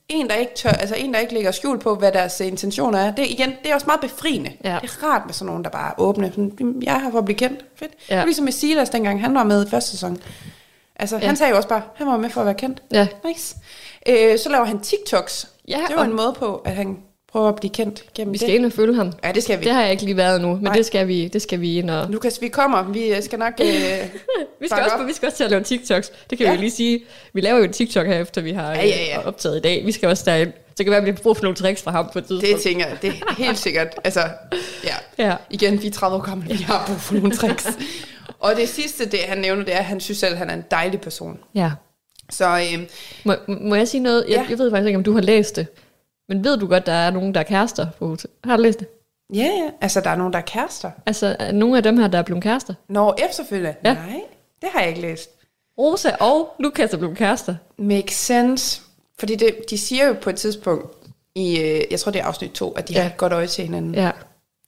En der ikke tør, altså en der ikke lægger skjul på, hvad deres øh, intentioner er. Det igen, det er også meget befriende. Ja. Det er rart med sådan nogen, der bare er åbne. Sådan, jeg er her for at blive kendt. Fedt. Ja. Det er ligesom med Silas, dengang han var med i første sæson. Altså, ja. han sagde jo også bare, han var med for at være kendt. Ja. Nice. Øh, så laver han TikToks. Ja, det og- en måde på, at han prøver at blive kendt gennem Vi det. skal ind og følge ham. Ja, det skal vi. Det har jeg ikke lige været nu, men Nej. det skal, vi, det skal vi ind og... Lukas, vi kommer. Vi øh, skal nok... Øh, Vi skal, også, op. vi skal også til at lave TikToks. Det kan ja. Vi lige sige. Vi laver jo en TikTok her, efter vi har Ja, ja, ja. øh, optaget i dag. Vi skal også derind. Så det kan være, at vi har brug for nogle tricks fra ham på et tidspunkt. det tænker jeg. Det er helt sikkert. Altså, ja. Ja. Igen, vi er 30 år gamle. Vi har brug for nogle tricks. Og det sidste, det han nævner, det er, at han synes selv, at han er en dejlig person. ja. Så øh, Må, må jeg sige noget? Jeg, Ja. jeg ved faktisk ikke, om du har læst det. Men ved du godt, der er nogen, der er kærester på hotel? Har du læst det? Ja, ja. Altså, der er nogen, der er kærester. Altså, nogle af dem her, der er blevet kærester. Nå, efterfølgende? Ja. Nej, det har jeg ikke læst. Rosa og Lukas er blevet kærester. Makes sense. Fordi det, de siger jo på et tidspunkt, i, øh, jeg tror det er afsnit 2, at de ja. har et godt øje til hinanden. Ja.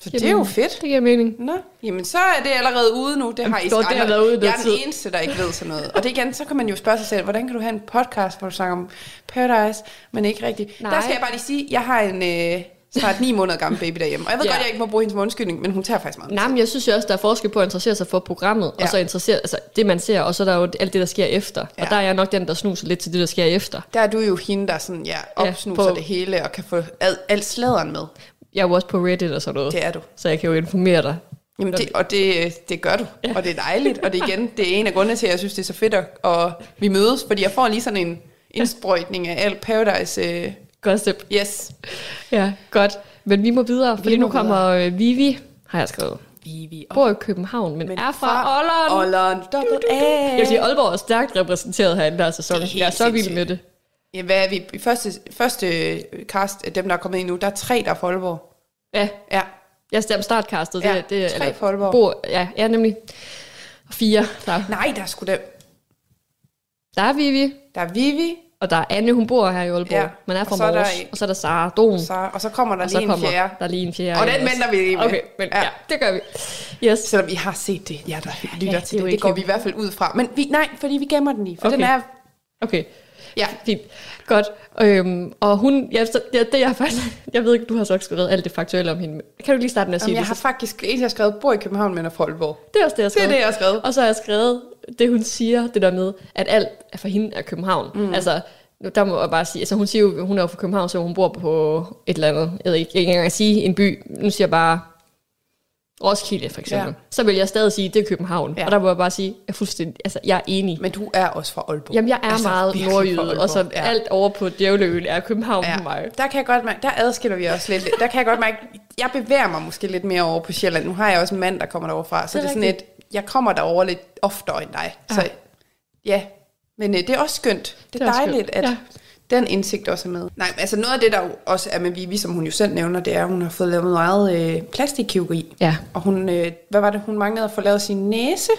Så det er jo fedt. Det giver mening. Nå, jamen så er det allerede ude nu. Det har I det ude Jeg er den eneste, der ikke ved sådan noget. Og det igen, så kan man jo spørge sig selv, hvordan kan du have en podcast, hvor du snakker om Paradise, men ikke rigtigt. Nej. Der skal jeg bare lige sige, jeg har en øh, snart ni måneder gammel baby derhjemme. Og jeg ved Ja. godt, jeg ikke må bruge hendes undskyldning, men hun tager faktisk meget. Nej, men jeg synes jo også, der er forskel på at interessere sig for programmet, ja. Og så interessere, altså det man ser, og så er der jo alt det, der sker efter. Ja. Og der er jeg nok den, der snuser lidt til det, der sker efter. Der er du jo hende, der sådan, ja, opsnuser på- ja, det hele og kan få al, alt sladeren med. Jeg er jo også på Reddit og sådan noget, Det er du. så jeg kan jo informere dig. Jamen det, og det, det gør du, ja. og det er dejligt, og det igen, det er en af grundene til, at jeg synes, det er så fedt, at, at vi mødes, fordi jeg får lige sådan en indsprøjtning af alt Paradise. Øh, Gossip. yes, Ja, godt. Men vi må videre, fordi må nu kommer øh, Vivi, har jeg skrevet. Vivi og Bor i København, men, men er fra Olland. Olleren, dobbelt A. Jeg vil sige, Aalborg er stærkt repræsenteret her i den her sæson. Jeg er så vild med det. Ja, hvad er vi? I første, første cast, af dem der er kommet ind nu, der er tre, der er fra Aalborg. Ja, Ja, jeg stemte startcastet. Ja, det, det, tre fra Aalborg. Bor, ja, ja, nemlig. Og Fire. Der, nej, der er sgu da, der er Vivi, der er Vivi, og der er Anne, hun bor her i Aalborg. Ja, Man er og fra så er der Og så er der Sara Don. så, og så kommer der og lige en kommer fjerde. der er lige en fjerde. Og den venter vi lige med. Okay, men ja. Ja. det gør vi. Yes. Selvom vi har set det, ja, der lytter Ja, til det det. Det går vi i hvert fald ud fra. Men vi, nej, fordi vi gemmer den lige, for Okay. den er... Okay. Ja, Fint. Godt. Øhm, og hun, jeg, så, det, det jeg faktisk, jeg ved ikke, du har så ikke skrevet alt det faktuelle om hende. Kan du lige starte med at sige Jamen, jeg det? har så- faktisk en, jeg har skrevet, bor i København, men er fra Aalborg. Det er også det, jeg har Det er skrevet. det, jeg har skrevet. Og så har jeg skrevet det, hun siger, det der med, at alt er for hende er København. Mm. Altså, der må jeg bare sige, altså hun siger jo, hun er jo fra København, så hun bor på et eller andet, jeg ved ikke, jeg kan ikke engang sige en by, nu siger jeg bare Roskilde for eksempel. Ja. Så vil jeg stadig sige, det er København. Ja. Og der må jeg bare sige, jeg er fuldstændig, altså jeg er enig. Men du er også fra Aalborg. Jamen jeg er altså, meget nordjyde, og så Ja. alt over på Djævleøen er København ja. for mig. Der kan jeg godt mærke, der adskiller vi os lidt. Der kan jeg godt mærke, jeg bevæger mig måske lidt mere over på Sjælland. Nu har jeg også en mand, der kommer derover fra, så Det det er er, sådan et, jeg kommer derover lidt oftere end dig. Så ja, men øh, det er også skønt. Det Det er, er også dejligt, skønt, at ja. Den indsigt også er med. Nej, men altså noget af det, der også er med Vivi, som hun jo selv nævner, det er, at hun har fået lavet meget øh, plastikkirurgi. Ja. Og hun, øh, hvad var det, hun manglede at få lavet sin næse?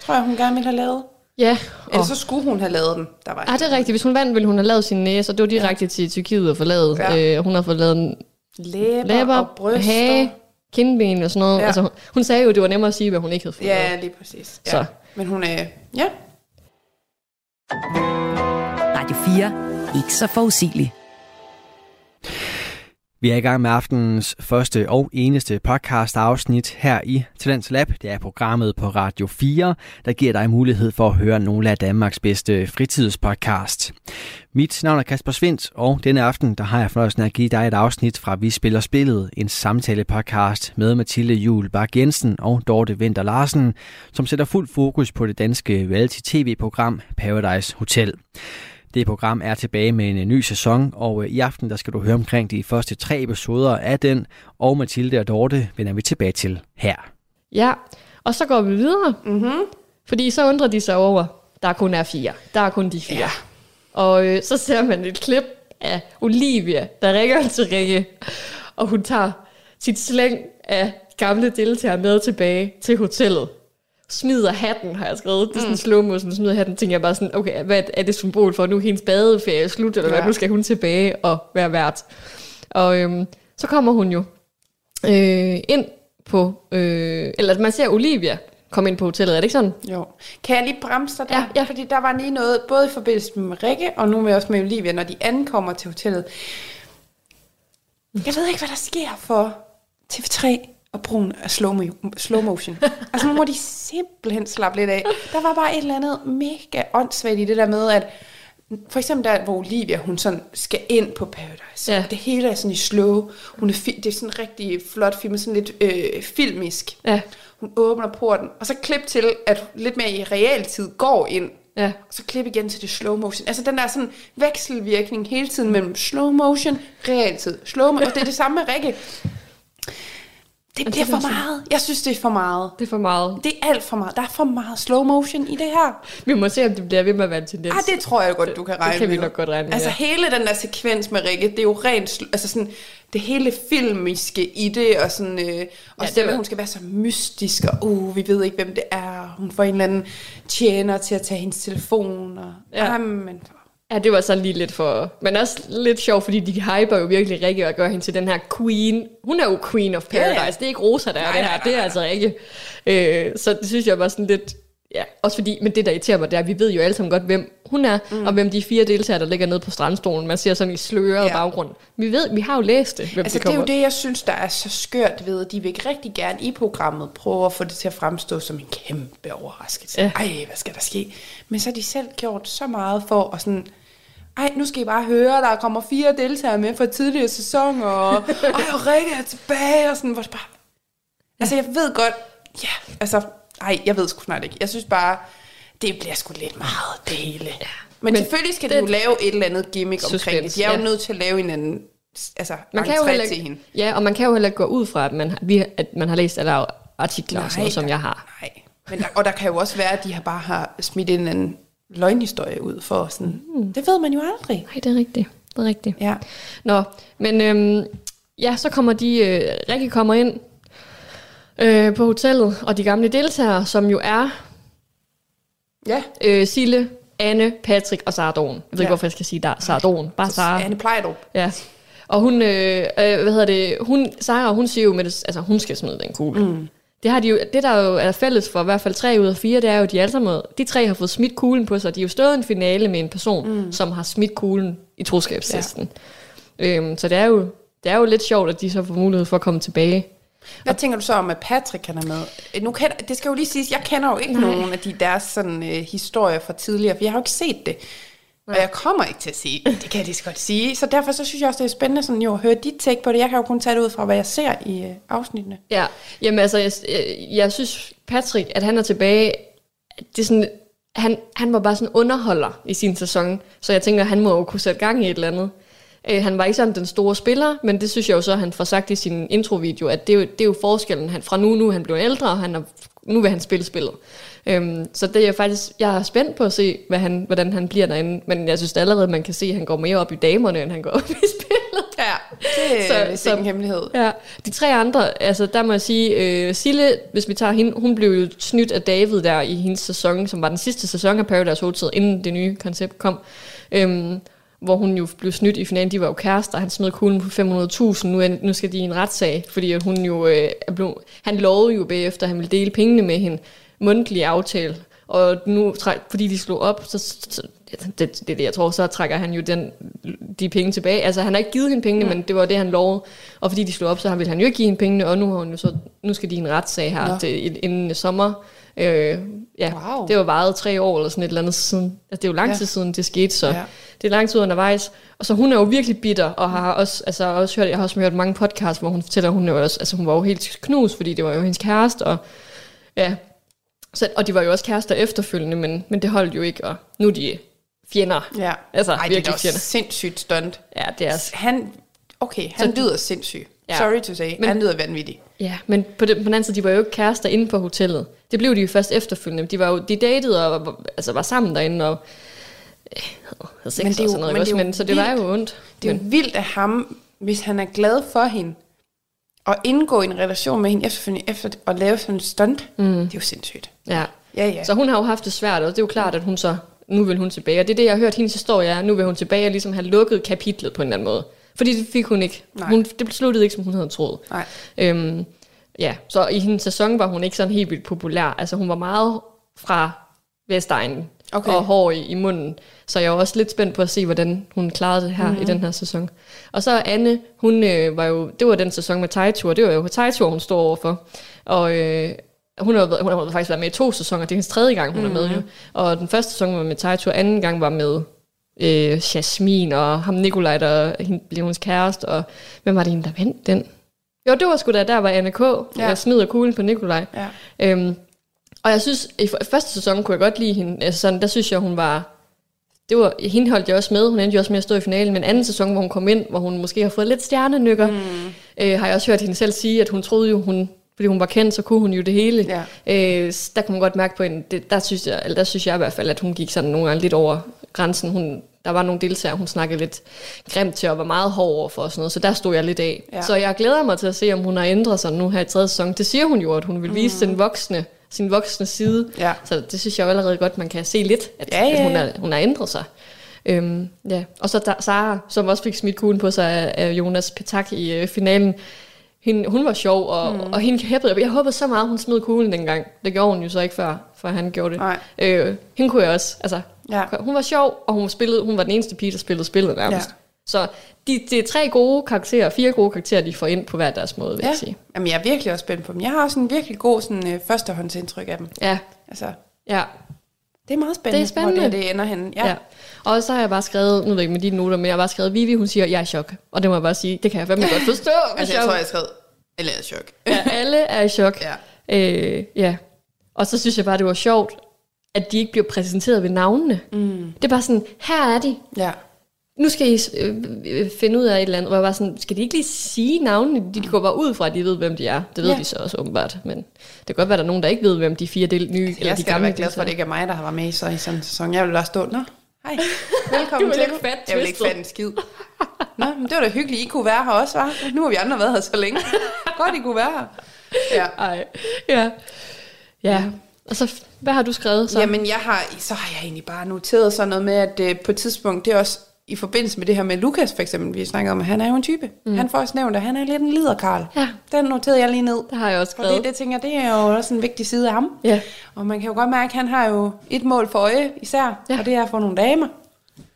Tror jeg, hun gerne ville have lavet. Ja, og, Eller så skulle hun have lavet den. Der var ah, det er rigtigt. Hvis hun vandt, ville hun have lavet sin næse, og det var direkte ja. til Tyrkiet at få lavet. Ja. Øh, hun har fået lavet en læber, læber, og bryster. hage, kindben og sådan noget. Ja. Altså, hun- hun sagde jo, at det var nemmere at sige, hvad hun ikke havde fået Ja, lavet. lige præcis. Ja. Så. Men hun er, ja, Radio 4. Ikke så forudsigelig. Vi er i gang med aftenens første og eneste podcast afsnit her i Talents Lab. Det er programmet på Radio 4, der giver dig mulighed for at høre nogle af Danmarks bedste fritidspodcast. Mit navn er Kasper Svindt, og denne aften der har jeg fornøjelsen af at give dig et afsnit fra Vi Spiller Spillet, en samtale-podcast med Mathilde Jul Bak Jensen og Dorte Vinter Larsen, som sætter fuld fokus på det danske reality-tv-program Paradise Hotel. Det program er tilbage med en ny sæson, og øh, i aften der skal du høre omkring de første tre episoder af den, og Mathilde og Dorte vender vi tilbage til her. Ja, og så går vi videre. mm-hmm. Fordi så undrer de sig over, der kun er fire. Der er kun de fire. Ja. Og øh, så ser man et klip af Olivia, der ringer til Rikke, og hun tager sit slæng af gamle deltagere med tilbage til hotellet. Smider hatten, har jeg skrevet. Det er sådan en slow motion, smider hatten. Tænker jeg bare sådan, okay, hvad er det symbol for? Nu er hendes badeferie slut, eller hvad? Ja. Nu skal hun tilbage og være vært. Og øhm, så kommer hun jo øh, ind på, øh, eller man ser Olivia komme ind på hotellet, er det ikke sådan? Jo. Kan jeg lige bremse dig der? Ja, ja. Fordi der var lige noget, både i forbindelse med Rikke, og nu med også med Olivia, når de ankommer til hotellet. Jeg ved ikke, hvad der sker for TV3 og brugen af slow, mo- slow motion. altså nu må de simpelthen slappe lidt af. Der var bare et eller andet mega åndssvagt i det der med, at for eksempel der, hvor Olivia, hun sådan skal ind på Paradise. Ja. Det hele er sådan i slow. Hun er fi- det er sådan rigtig flot film, sådan lidt øh, filmisk. Ja. Hun åbner porten, og så klip til, at lidt mere i realtid går ind. Ja. Og så klip igen til det slow motion. Altså den der sådan vekselvirkning hele tiden mellem slow motion, realtid, slow motion. Og det er det samme med Rikke. Det bliver for meget. Jeg synes, det er for meget. Det er for meget. Det er alt for meget. Der er for meget slow motion i det her. Vi må se, om det bliver ved med at være en tendens. Ah, det tror jeg godt, du kan regne det kan vi med. nok godt regne med, Altså ja. hele den der sekvens med Rikke, det er jo rent, altså sådan, det hele filmiske i det, og sådan, øh, og Ja, det var- hun skal være så mystisk, og uh, vi ved ikke, hvem det er, hun får en eller anden tjener til at tage hendes telefon, og Ja. jamen, Ja, det var så lige lidt for... Men også lidt sjovt, fordi de hyper jo virkelig Rikke og gør hende til den her queen. Hun er jo queen of paradise. Ja. Det er ikke Rosa, der er Nej, det nej, her. nej, Det er nej. altså Rikke. Øh, så det synes jeg var sådan lidt... Ja, også fordi, men det der irriterer mig, det er, at vi ved jo alle sammen godt, hvem hun er, mm. og hvem de fire deltagere, der ligger nede på strandstolen. Man ser sådan i sløret Ja. baggrund. Vi ved, vi har jo læst det, hvem Altså, de det er kommer. jo det, jeg synes, der er så skørt ved. De vil rigtig gerne i programmet prøve at få det til at fremstå som en kæmpe overraskelse. Ja. Ej, hvad skal der ske? Men så har de selv gjort så meget for at sådan... Ej, nu skal I bare høre, der kommer fire deltagere med fra tidligere sæson, og, ej, og Rikke er tilbage, og sådan, hvor det bare... Altså, jeg ved godt, ja, altså, ej, jeg ved sgu snart ikke. Jeg synes bare, det bliver sgu lidt meget, det hele. Ja. Men, Men selvfølgelig skal det- de jo lave et eller andet gimmick omkring Suspense, det. De er jo ja. nødt til at lave en anden, altså, man kan jo heller til hende. ja, og man kan jo heller ikke gå ud fra, at man, har- vi, at man har læst alle artikler, og sådan noget, som jeg har. Nej, men der, og der kan jo også være, at de har bare har smidt en eller anden løgnhistorie ud for sådan. Mm. Det ved man jo aldrig. Nej, det er rigtigt. Det er rigtigt. Ja. Nå, men øhm, ja, så kommer de, øh, Rikke kommer ind øh, på hotellet, og de gamle deltagere, som jo er Ja. øh, Sille, Anne, Patrick og Sara Dogen. Jeg ved ikke, Ja. hvorfor jeg skal sige der. Sara Dogen. Bare Sara. Anne Plejdrup. Ja. Og hun, øh, øh, hvad hedder det, hun, Sara, hun siger jo med det, altså hun skal smide den kugle. Mm. Det, har de jo, det der jo er fælles for i hvert fald tre ud af fire, det er jo, at de alle sammen, de tre har fået smidt kuglen på sig. De har jo stået i en finale med en person, mm. som har smidt kuglen i troskabstesten. Ja. Øhm, så det er, jo, det er jo lidt sjovt, at de så får mulighed for at komme tilbage. Hvad tænker du så om, at Patrick han er med? Øh, Nu kender, det skal jo lige siges, jeg kender jo ikke Nej. nogen af de deres sådan, øh, historier fra tidligere, for jeg har jo ikke set det. Og jeg kommer ikke til at sige, det, det kan jeg lige så godt sige. Så derfor så synes jeg også, det er spændende sådan, jo, at høre dit take på det. Jeg kan jo kun tage det ud fra, hvad jeg ser i øh, afsnittene. Ja, jamen altså, jeg, jeg, jeg synes, Patrick, at han er tilbage, det er sådan, han, han var bare sådan underholder i sin sæson, så jeg tænker, han må jo kunne sætte gang i et eller andet. Øh, han var ikke sådan den store spiller, men det synes jeg jo så, han får sagt i sin introvideo, at det er jo, det er jo forskellen. Han, fra nu, nu er han blevet ældre, og han er, nu vil han spille spillet. Øhm, så det er jeg faktisk, jeg er spændt på at se, hvad han, hvordan han bliver derinde, men jeg synes allerede, man kan se, at han går mere op i damerne, end han går op i spillet. Ja, det Så- er så- så, en hemmelighed. Ja, de tre andre, altså der må jeg sige, øh, Sille, hvis vi tager hende, hun blev jo snydt af David der i hendes sæson, som var den sidste sæson af Paradise Hotel, inden det nye koncept kom. Øhm, hvor hun jo blev snydt i finalen. De var jo kærester, han smed kuglen på 500.000. Nu, er, nu skal de i en retssag, fordi at hun jo øh, er blevet, han lovede jo bagefter, at han ville dele pengene med hende. Mundtlig aftale. Og nu, fordi de slog op, så, så det, det det, jeg tror, så trækker han jo den, de penge tilbage. Altså, han har ikke givet hende pengene, men det var det, han lovede. Og fordi de slog op, så ville han jo ikke give hende pengene, og nu, har hun jo så, nu skal de i en retssag her Nå. til, inden sommer. Øh, ja, Wow. det var varet tre år eller sådan et eller andet siden. Altså, det er jo lang Ja. tid siden, det skete, så Ja. det er lang tid undervejs. Og så hun er jo virkelig bitter, og har også, altså, også hørt, jeg har også hørt mange podcasts, hvor hun fortæller, at hun, er også, altså, hun var jo helt knust, fordi det var jo hendes kæreste, og ja, så, og de var jo også kærester efterfølgende, men, men det holdt jo ikke, og nu er de fjender. Ja. Altså, Ej, det er virkelig da også fjender. sindssygt stunt. Ja, det er Han, okay, han lyder sindssyg. Ja. Ja. Sorry to say, men, han lyder vanvittig. Ja, men på den, på den anden side, de var jo ikke kærester inde på hotellet. Det blev de jo først efterfølgende. De var jo, de datede og var, altså var sammen derinde og øh, havde sex Men det er og jo- sådan noget, men også? men, så det var vildt. jo ondt. Det er jo vildt af ham, hvis han er glad for hende, og indgå i en relation med hende efterfølgende, efter at lave sådan et stunt. Mm. Det er jo sindssygt. ja. Ja, ja. Så hun har jo haft det svært, og det er jo klart, at hun så, nu vil hun tilbage. Og det er det, jeg har hørt hendes historie er, nu vil hun tilbage og ligesom have lukket kapitlet på en eller anden måde. Fordi det fik hun ikke. Nej. Hun, det sluttede ikke, som hun havde troet. Nej. Øhm, ja, så i hendes sæson var hun ikke sådan helt vildt populær. Altså hun var meget fra Vestegnen Okay. og hår i, i munden. Så jeg er også lidt spændt på at se, hvordan hun klarede det her Mhm. mm-hmm. i den her sæson. Og så Anne, hun øh, var jo, det var den sæson med Tejtur, det var jo Tejtur, hun står overfor. Og øh, hun har, været- hun har faktisk været med i to sæsoner, det er hendes tredje gang, hun mm-hmm. er med jo. Og den første sæson var med Tejtur, anden gang var med øh, Jasmin og ham Nikolaj, der hende, blev hendes kæreste, og hvem var det en, der vandt den? Jo, det var sgu da, der var Anna K. Ja. Jeg smider kuglen på Nikolaj. Ja. Øhm, og jeg synes, i første sæson kunne jeg godt lide hende. Altså sådan, der synes jeg, hun var... Det var, hende holdt jeg også med. Hun endte jo også med at stå i finalen. Men anden sæson, hvor hun kom ind, hvor hun måske har fået lidt stjernenykker, mm. øh, har jeg også hørt hende selv sige, at hun troede jo, hun, fordi hun var kendt, så kunne hun jo det hele. Ja. Øh, der kan man godt mærke på hende, det, der, synes jeg, eller der synes jeg i hvert fald, at hun gik sådan nogle gange lidt over grænsen. Hun, der var nogle deltagere, hun snakkede lidt grimt til og var meget hård over for og sådan noget, så der stod jeg lidt af. Ja. Så jeg glæder mig til at se, om hun har ændret sig nu her i tredje sæson. Det siger hun jo, at hun vil vise mm. den voksne, sin voksne side. Ja. Så det synes jeg jo allerede godt, man kan se lidt, at, Ja, ja, at hun, ja. er, hun har ændret sig. Øhm, ja. Og så der, Sara, som også fik smidt kuglen på sig af, af Jonas Petak i øh, finalen. Hende, hun var sjov, og, mm. og hende hæppede jeg. Jeg håbede så meget, hun smed kuglen dengang. Det gjorde hun jo så ikke før, før han gjorde det. Nej. Øh, hende kunne jeg også. Altså, Ja. Hun var sjov, og hun, spillede, hun var den eneste pige, der spillede spillet nærmest. Ja. Så de, det er tre gode karakterer, fire gode karakterer, de får ind på hver deres måde, vil Ja. jeg sige. Jamen, jeg er virkelig også spændt på dem. Jeg har også en virkelig god sådan, øh, førstehåndsindtryk af dem. Ja, Altså, ja. Det er meget spændende, Det er spændende. hvor det, det ender henne. Ja. Ja. Og så har jeg bare skrevet, nu ved jeg ikke med dine noter, men jeg har bare skrevet, Vivi, hun siger, jeg er i chok. Og det må jeg bare sige, det kan jeg fandme godt forstå. Altså, jeg tror, jeg skrev, eller jeg er i chok. ja, alle er i chok. Ja. Øh, ja. Og så synes jeg bare, det var sjovt, at de ikke bliver præsenteret ved navnene. Mm. Det er bare sådan, her er de. Ja. Nu skal I øh, øh, finde ud af et eller andet. Hvor jeg var sådan, skal de ikke lige sige navnene? De, de går bare ud fra, at de ved, hvem de er. Det ved Ja. de så også åbenbart. Men det kan godt være, at der er nogen, der ikke ved, hvem de fire del, nye eller Jeg de skal da gamle være glad for, at det ikke er mig, der har været med i så i sådan en sæson. Jeg vil bare stå, nå, hej, velkommen Du til. ikke fatte jeg vil ikke fatte en skid. Nå, men det var da hyggeligt, I kunne være her også, var. Nu har vi andre været her så længe. Godt, I kunne være her. Ja. Ej, ja. Ja, og så, hvad har du skrevet så? Jamen, jeg har, så har jeg egentlig bare noteret sådan noget med, at øh, på et tidspunkt, det er også i forbindelse med det her med Lukas for eksempel, vi snakkede om, at han er jo en type. Mm. Han får også nævnt, at han er lidt en liderkarl. Ja. Den noterede jeg lige ned. det har jeg også Og skrevet. det, det tænker det er jo også en vigtig side af ham. Ja, Og man kan jo godt mærke, at han har jo et mål for øje især, Ja. og det er at få nogle damer.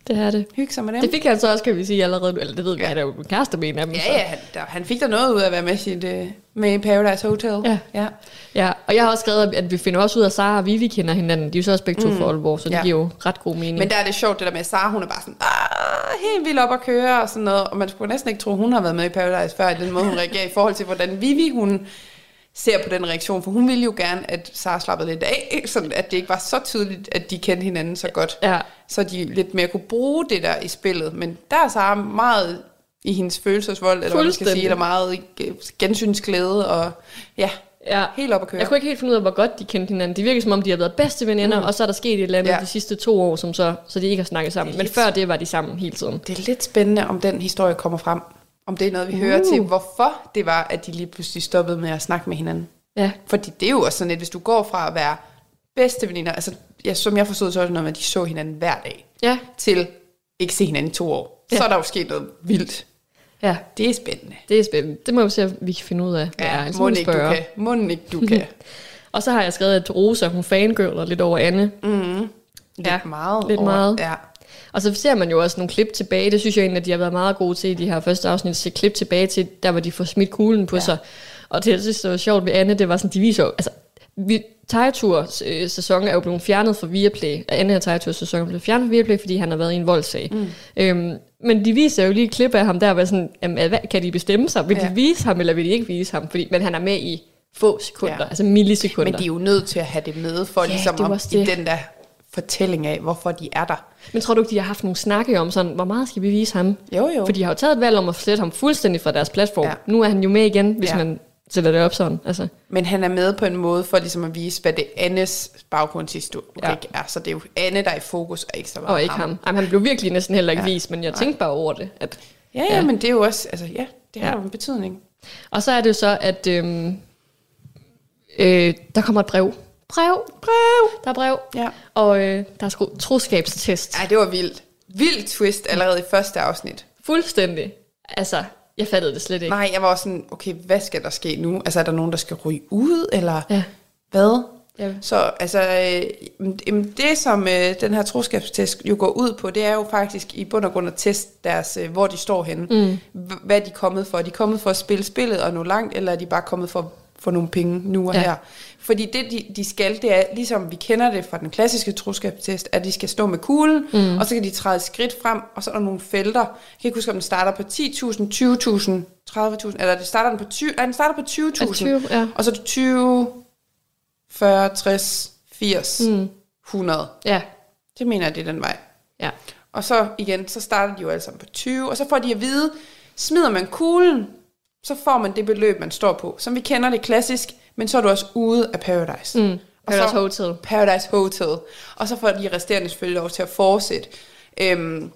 Det er det. Hygge sig med dem. Det fik han så også, kan vi sige, allerede. Eller det ved vi, Ja. han er jo en kæreste med en af dem. så- Ja, ja, han, der, han fik der noget ud af at være med, sit, øh, med i Paradise Hotel. Ja. ja. Ja, og jeg har også skrevet, at vi finder også ud af, at Sara og Vivi kender hinanden. De er jo så også begge to mm. for Aalborg, så det Ja. giver jo ret god mening. Men der er det sjovt, det der med, at Sara, hun er bare sådan, "Ah, helt vildt op at køre og sådan noget. Og man skulle næsten ikke tro, hun har været med i Paradise før, i den måde, hun reagerer i forhold til, hvordan Vivi, hun ser på den reaktion. For hun ville jo gerne, at Sara slappede lidt af, sådan at det ikke var så tydeligt, at de kendte hinanden så godt. Ja. Så de lidt mere kunne bruge det der i spillet. Men der er Sara meget i hendes følelsesvold, eller hvad man skal sige, eller meget øh, gensynsglæde, og ja, ja. helt op at køre. Jeg kunne ikke helt finde ud af, hvor godt de kendte hinanden. Det virker som om, de har været bedste veninder, mm. og så er der sket et eller andet Ja. de sidste to år, som så, så de ikke har snakket sammen. Men lidt- før det var de sammen hele tiden. Det er lidt spændende, om den historie kommer frem. Om det er noget, vi uh. hører til, hvorfor det var, at de lige pludselig stoppede med at snakke med hinanden. Ja, Fordi det er jo også sådan, at hvis du går fra at være bedste veninder, altså ja, som jeg forstod, så var det noget med, at de så hinanden hver dag, ja, til ikke se hinanden i to år. Ja. Ja. Så er der jo sket noget vildt. ja. Det er spændende. Det er spændende. Det må vi se, om vi kan finde ud af. er. Ellers må ikke du kan. Må ikke du kan. Og så har jeg skrevet, at Rosa, hun fangirler lidt over Anne. Lidt Ja, meget. lidt meget. Ja. Og så ser man jo også nogle klip tilbage. Det synes jeg egentlig, at de har været meget gode til i de her første afsnit. At se klip tilbage til, der hvor de får smidt kuglen på ja. sig. Og jeg synes, det var sjovt ved Anne, det var sådan, de viser jo, altså, vi, Tejetur øh, sæson er jo blevet fjernet fra Viaplay. Anne og Tejetur sæson er blevet fjernet fra Viaplay, fordi han har været i en voldsag. Mm. Øhm, men de viser jo lige et klip af ham der, hvor jeg sådan, jamen, hvad, kan de bestemme sig? Vil Ja. de vise ham, eller vil de ikke vise ham? Fordi, men han er med i få sekunder, Ja. altså millisekunder. Men de er jo nødt til at have det med, for Ja, ligesom det også i den der fortælling af, hvorfor de er der. Men tror du ikke, de har haft nogle snakke om sådan, hvor meget skal vi vise ham? Jo, jo. For de har jo taget et valg om at slette ham fuldstændig fra deres platform. Ja. Nu er han jo med igen, hvis Ja. man sætter det op sådan. Altså, Men han er med på en måde for ligesom at vise, hvad det Annes baggrundshistorik ja. Er. Så det er jo Anne, der er i fokus, og ikke så meget og ikke ham. Ej, han blev virkelig næsten heller ikke Ja. vist, men jeg tænkte bare over det. At, Ja, ja, ja, Ja. men det er jo også, altså ja, det har Ja. jo en betydning. og så er det jo så, at øhm, øh, der kommer et brev. Brev, brev. Der er brev. Ja. Og øh, der er sgu troskabstest. Ej, det var vildt. Vildt twist allerede i første afsnit. Fuldstændig. Altså, jeg fattede det slet ikke. Nej, jeg var også sådan, okay, hvad skal der ske nu? Altså, er der nogen, der skal ryge ud, eller Ja. hvad? Ja. Så altså, øh, det som øh, den her troskabstest jo går ud på, det er jo faktisk i bund og grund at teste deres, øh, hvor de står henne. Mm. Hvad er de kommet for? Er de kommet for at spille spillet og nå langt, eller er de bare kommet for få nogle penge nu og ja. Her? Fordi det, de, de skal, det er, ligesom vi kender det fra den klassiske troskabstest, at de skal stå med kuglen, mm. og så kan de træde skridt frem, og så er der nogle felter. Jeg kan ikke huske, om den starter på 10.000, 20.000, 30.000, eller det starter den på 20, nej, den starter på 20.000, Altså 20, ja. og så er det 20, 40, 60, 80, mm. 100. Ja. Det mener jeg, det er den vej. Ja. Og så igen, så starter de jo alle sammen på 20, og så får de at vide, smider man kuglen så får man det beløb, man står på. Som vi kender det klassisk, men så er du også ude af Paradise. Mm. Paradise Hotel. Paradise Hotel. Og så får de resterende selvfølgelig lov til at fortsætte. Øhm,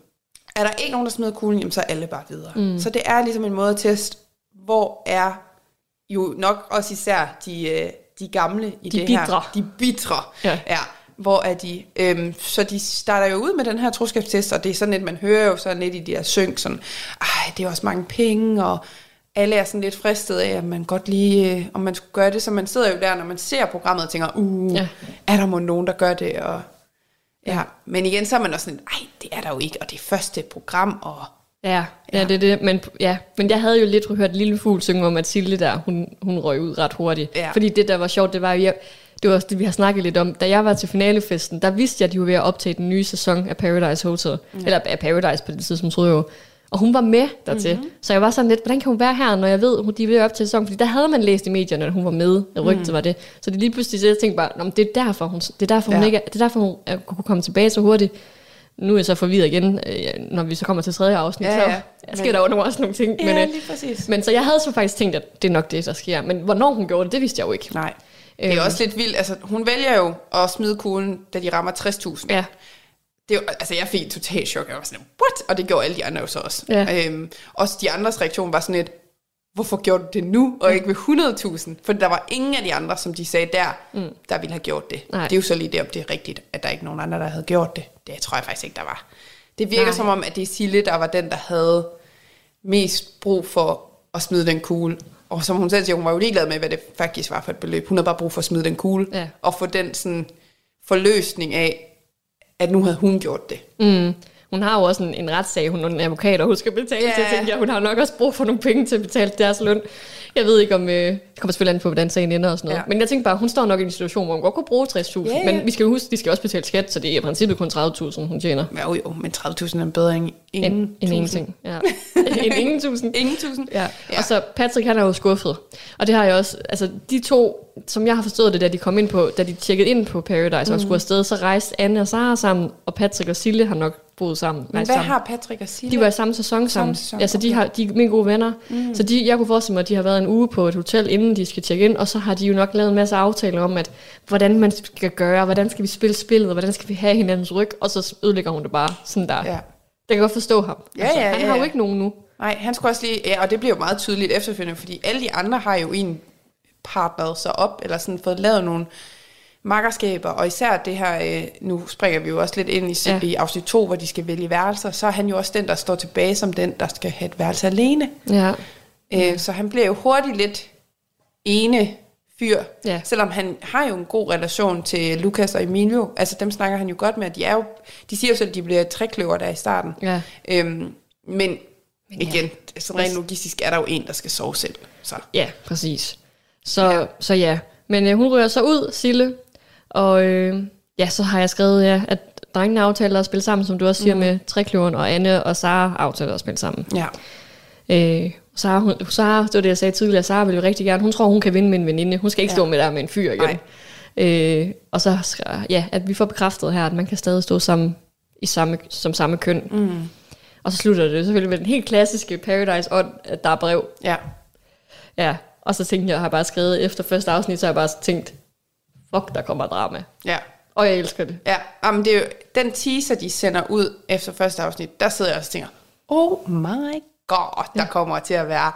er der ikke nogen, der smider kuglen, jamen så er alle bare videre. Mm. Så det er ligesom en måde at teste, hvor er jo nok også især de, øh, de gamle i De det bitre. her. De bitre. Ja. ja. Hvor er de? Øhm, så de starter jo ud med den her troskabstest, og det er sådan lidt, man hører jo sådan lidt i de her synk, sådan, ej, det er også mange penge, og alle er sådan lidt fristet af, at man godt lige, øh, om man skulle gøre det, så man sidder jo der, når man ser programmet og tænker, uh, Ja. ja. er der må nogen, der gør det, og ja, men igen, så er man også sådan, ej, det er der jo ikke, og det er første program, og Ja, ja, det er det. Men, ja. men jeg havde jo lidt hørt Lille Fugl synge om, at Silje der, hun, hun røg ud ret hurtigt. Ja. Fordi det, der var sjovt, det var, jeg, det var også det, vi har snakket lidt om. Da jeg var til finalefesten, der vidste jeg, at de var ved at optage den nye sæson af Paradise Hotel. Mm. Eller af Paradise på det tidspunkt, troede jeg jo. Og hun var med dertil. Mm-hmm. Så jeg var sådan lidt, hvordan kan hun være her, når jeg ved, at de er ved at optage sæson? Fordi der havde man læst i medierne, at hun var med. Og rygtet mm. var det. Så det lige pludselig, så jeg tænkte bare, "Nå, men det er derfor, hun, det er derfor, hun Ja. ikke er, det er derfor, hun er, kunne komme tilbage så hurtigt. Nu er jeg så forvirret igen, øh, når vi så kommer til tredje afsnit. Ja, så ja. der sker der nogle, også nogle ting. ja, men, øh, lige præcis. men så jeg havde så faktisk tænkt, at det er nok det, der sker. Men hvornår hun gjorde det, det vidste jeg jo ikke. Nej. Det er Øhm. også lidt vildt. Altså, hun vælger jo at smide kuglen, da de rammer 60.000. Ja, Det altså, jeg fik et totalt chok. Jeg var sådan, what? Og det gjorde alle de andre jo så også. Ja. Øhm, også de andres reaktion var sådan lidt, hvorfor gjorde du det nu, og ikke ved 100.000? For der var ingen af de andre, som de sagde der, mm. der ville have gjort det. Nej. Det er jo så lige det, om det er rigtigt, at der ikke nogen andre, der havde gjort det. Det tror jeg faktisk ikke, der var. Det virker. Nej. som om, at det er Sille, der var den, der havde mest brug for at smide den kugle. Og som hun selv siger, hun var jo ligeglad med, hvad det faktisk var for et beløb. Hun havde bare brug for at smide den kugle, Ja. og få den sådan forløsning af, at nu havde hun gjort det. mm. hun har jo også en, en retssag, hun er en advokat, og hun skal betale Ja. til. Jeg tænker, hun har nok også brug for nogle penge til at betale deres løn. Jeg ved ikke om, øh, det kommer selvfølgelig an på, hvordan sagen ender og sådan noget. Ja. Men jeg tænker bare, hun står nok i en situation, hvor hun godt kunne bruge 60.000. Ja, ja. Men vi skal jo huske, de skal også betale skat, så det er i princippet kun 30.000, hun tjener. Jo, jo, men 30.000 er bedre end ingen En, en ingenting. Ja. en ingen tusind. Ingen tusind? Ja. ja. Og så Patrick, han er jo skuffet. Og det har jeg også, altså de to, som jeg har forstået det, da de kom ind på, da de tjekkede ind på Paradise mm. og skulle afsted, så rejste Anne og Sara sammen, og Patrick og Sille har nok boet sammen. Men hvad sammen. har Patrick at sige? De var i samme sæson sammen. sæson, Ja, så de, har, de er mine gode venner. Mm. Så de, jeg kunne forestille mig, at de har været en uge på et hotel, inden de skal tjekke ind, og så har de jo nok lavet en masse aftaler om, at hvordan man skal gøre, hvordan skal vi spille spillet, og hvordan skal vi have hinandens ryg, og så ødelægger hun det bare sådan der. Ja. Jeg kan godt forstå ham. Altså, Ja, ja, han ja, har jo ja. ikke nogen nu. Nej, han skulle også lige... Ja, og det bliver jo meget tydeligt efterfølgende, fordi alle de andre har jo en partneret sig op, eller sådan fået lavet nogle makkerskaber, og især det her, øh, nu springer vi jo også lidt ind i, Ja. i afsnit 2, hvor de skal vælge værelser, så er han jo også den, der står tilbage som den, der skal have et værelse alene. Ja. Øh, så han bliver jo hurtigt lidt ene fyr, Ja. selvom han har jo en god relation til Lukas og Emilio. Altså dem snakker han jo godt med, de er jo, de siger jo selv, at de bliver trækløver der i starten. Ja. Øhm, men, men igen, så rent logistisk er der jo en, der skal sove selv. Så. Ja, præcis. Så ja, så ja. Men øh, hun rører så ud, Sille, og øh, ja, så har jeg skrevet, ja, at drengene aftaler at spille sammen, som du også siger, mm. med Trekløveren, og Anne og Sara aftaler at spille sammen. Ja. Øh, Sara, hun, Sara, det var det, jeg sagde tidligere, Sara vil jo rigtig gerne, hun tror, hun kan vinde med en veninde. Hun skal ikke Ja. stå med der med en fyr igen. Øh, og så, ja, at vi får bekræftet her, at man kan stadig stå sammen i samme, som samme køn. Mm. Og så slutter det selvfølgelig med den helt klassiske Paradise, og at der er brev. Ja. Ja, og så tænkte jeg, jeg har bare skrevet efter første afsnit, så har jeg bare tænkt, fuck, der kommer drama. Ja. Og jeg elsker det. Ja, jamen det er jo, den teaser, de sender ud efter første afsnit, der sidder jeg også og tænker, oh my god, der kommer til at være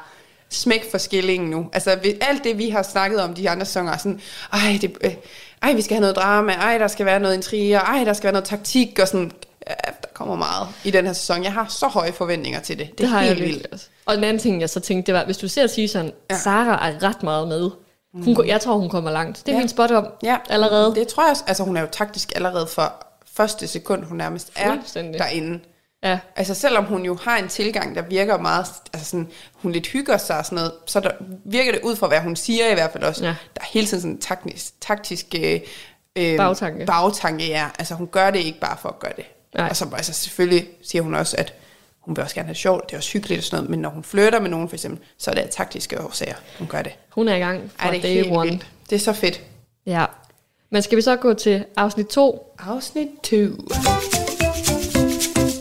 smæk for skillingen nu. Altså alt det, vi har snakket om de andre sæsoner, er sådan, ej, det, øh, ej, vi skal have noget drama, ej, der skal være noget intriger, ej, der skal være noget taktik, og sådan, ja, der kommer meget i den her sæson. Jeg har så høje forventninger til det. Det, Det er har jeg helt virkelig vildt. også. Og den anden ting, jeg så tænkte, det var, hvis du ser ja. Ja. Sara er ret meget med. Hun. Jeg tror, hun kommer langt. Det er ja. Min spot om Ja, allerede. Det tror jeg også. Altså, hun er jo taktisk allerede fra første sekund, hun nærmest er derinde. Ja. Altså selvom hun jo har en tilgang, der virker meget, altså sådan, hun lidt hygger sig og sådan noget, så der, virker det ud fra, hvad hun siger i hvert fald også. Ja. Der er hele tiden sådan en taktisk, taktisk øh, øh, Bagtanke. bagtanke, ja. Altså hun gør det ikke bare for at gøre det. Nej. Og så altså, selvfølgelig siger hun også, at hun vil også gerne have det sjovt, det er også hyggeligt og sådan noget, men når hun flytter med nogen for eksempel, så er det af taktiske årsager, hun gør det. Hun er i gang fra Ej, det er day one. vildt. Det er så fedt. Ja. Men skal vi så gå til afsnit 2? Afsnit 2.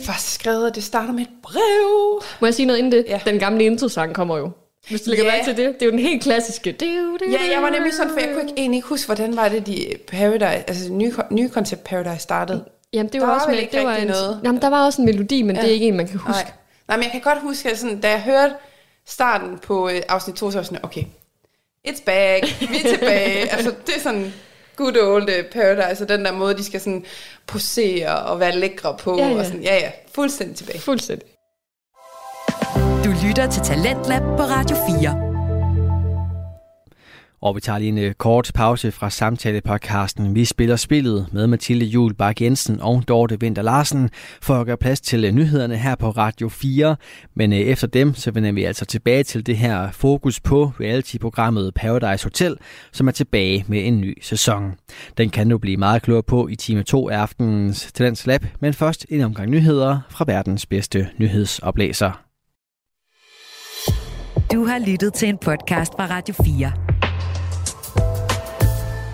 Først skrevet, det starter med et brev. Må jeg sige noget inden det? Ja. Den gamle introsang kommer jo. Hvis du lægger Ja. mærke til det. Det er jo den helt klassiske. Det er jo, det Ja, jeg var nemlig sådan, for jeg kunne ikke, egentlig huske, hvordan var det, de Paradise, altså nye, nye koncept Paradise startede. Jamen, det Der var var også vel med, ikke det var en, noget. Jamen, der var også en melodi, men ja. det er ikke en, man kan huske. Nej. Nej, men jeg kan godt huske, at sådan, da jeg hørte starten på øh, afsnit 2, så var sådan, okay, it's back, vi er tilbage. altså, det er sådan good old øh, Paradise, og den der måde, de skal sådan posere og være lækre på. Ja, ja. Og sådan, ja, ja, fuldstændig tilbage. Fuldstændig. Du lytter til Talentlab på Radio 4. Og vi tager lige en øh, kort pause fra samtalepodcasten Vi spiller spillet med Mathilde Jul Bak Jensen og Dorte Vinter Larsen for at gøre plads til øh, nyhederne her på Radio 4. Men øh, efter dem, så vender vi altså tilbage til det her fokus på reality-programmet Paradise Hotel, som er tilbage med en ny sæson. Den kan du blive meget klogere på i time 2 af aftenens Talents Lab, men først en omgang nyheder fra verdens bedste nyhedsoplæser. Du har lyttet til en podcast fra Radio 4.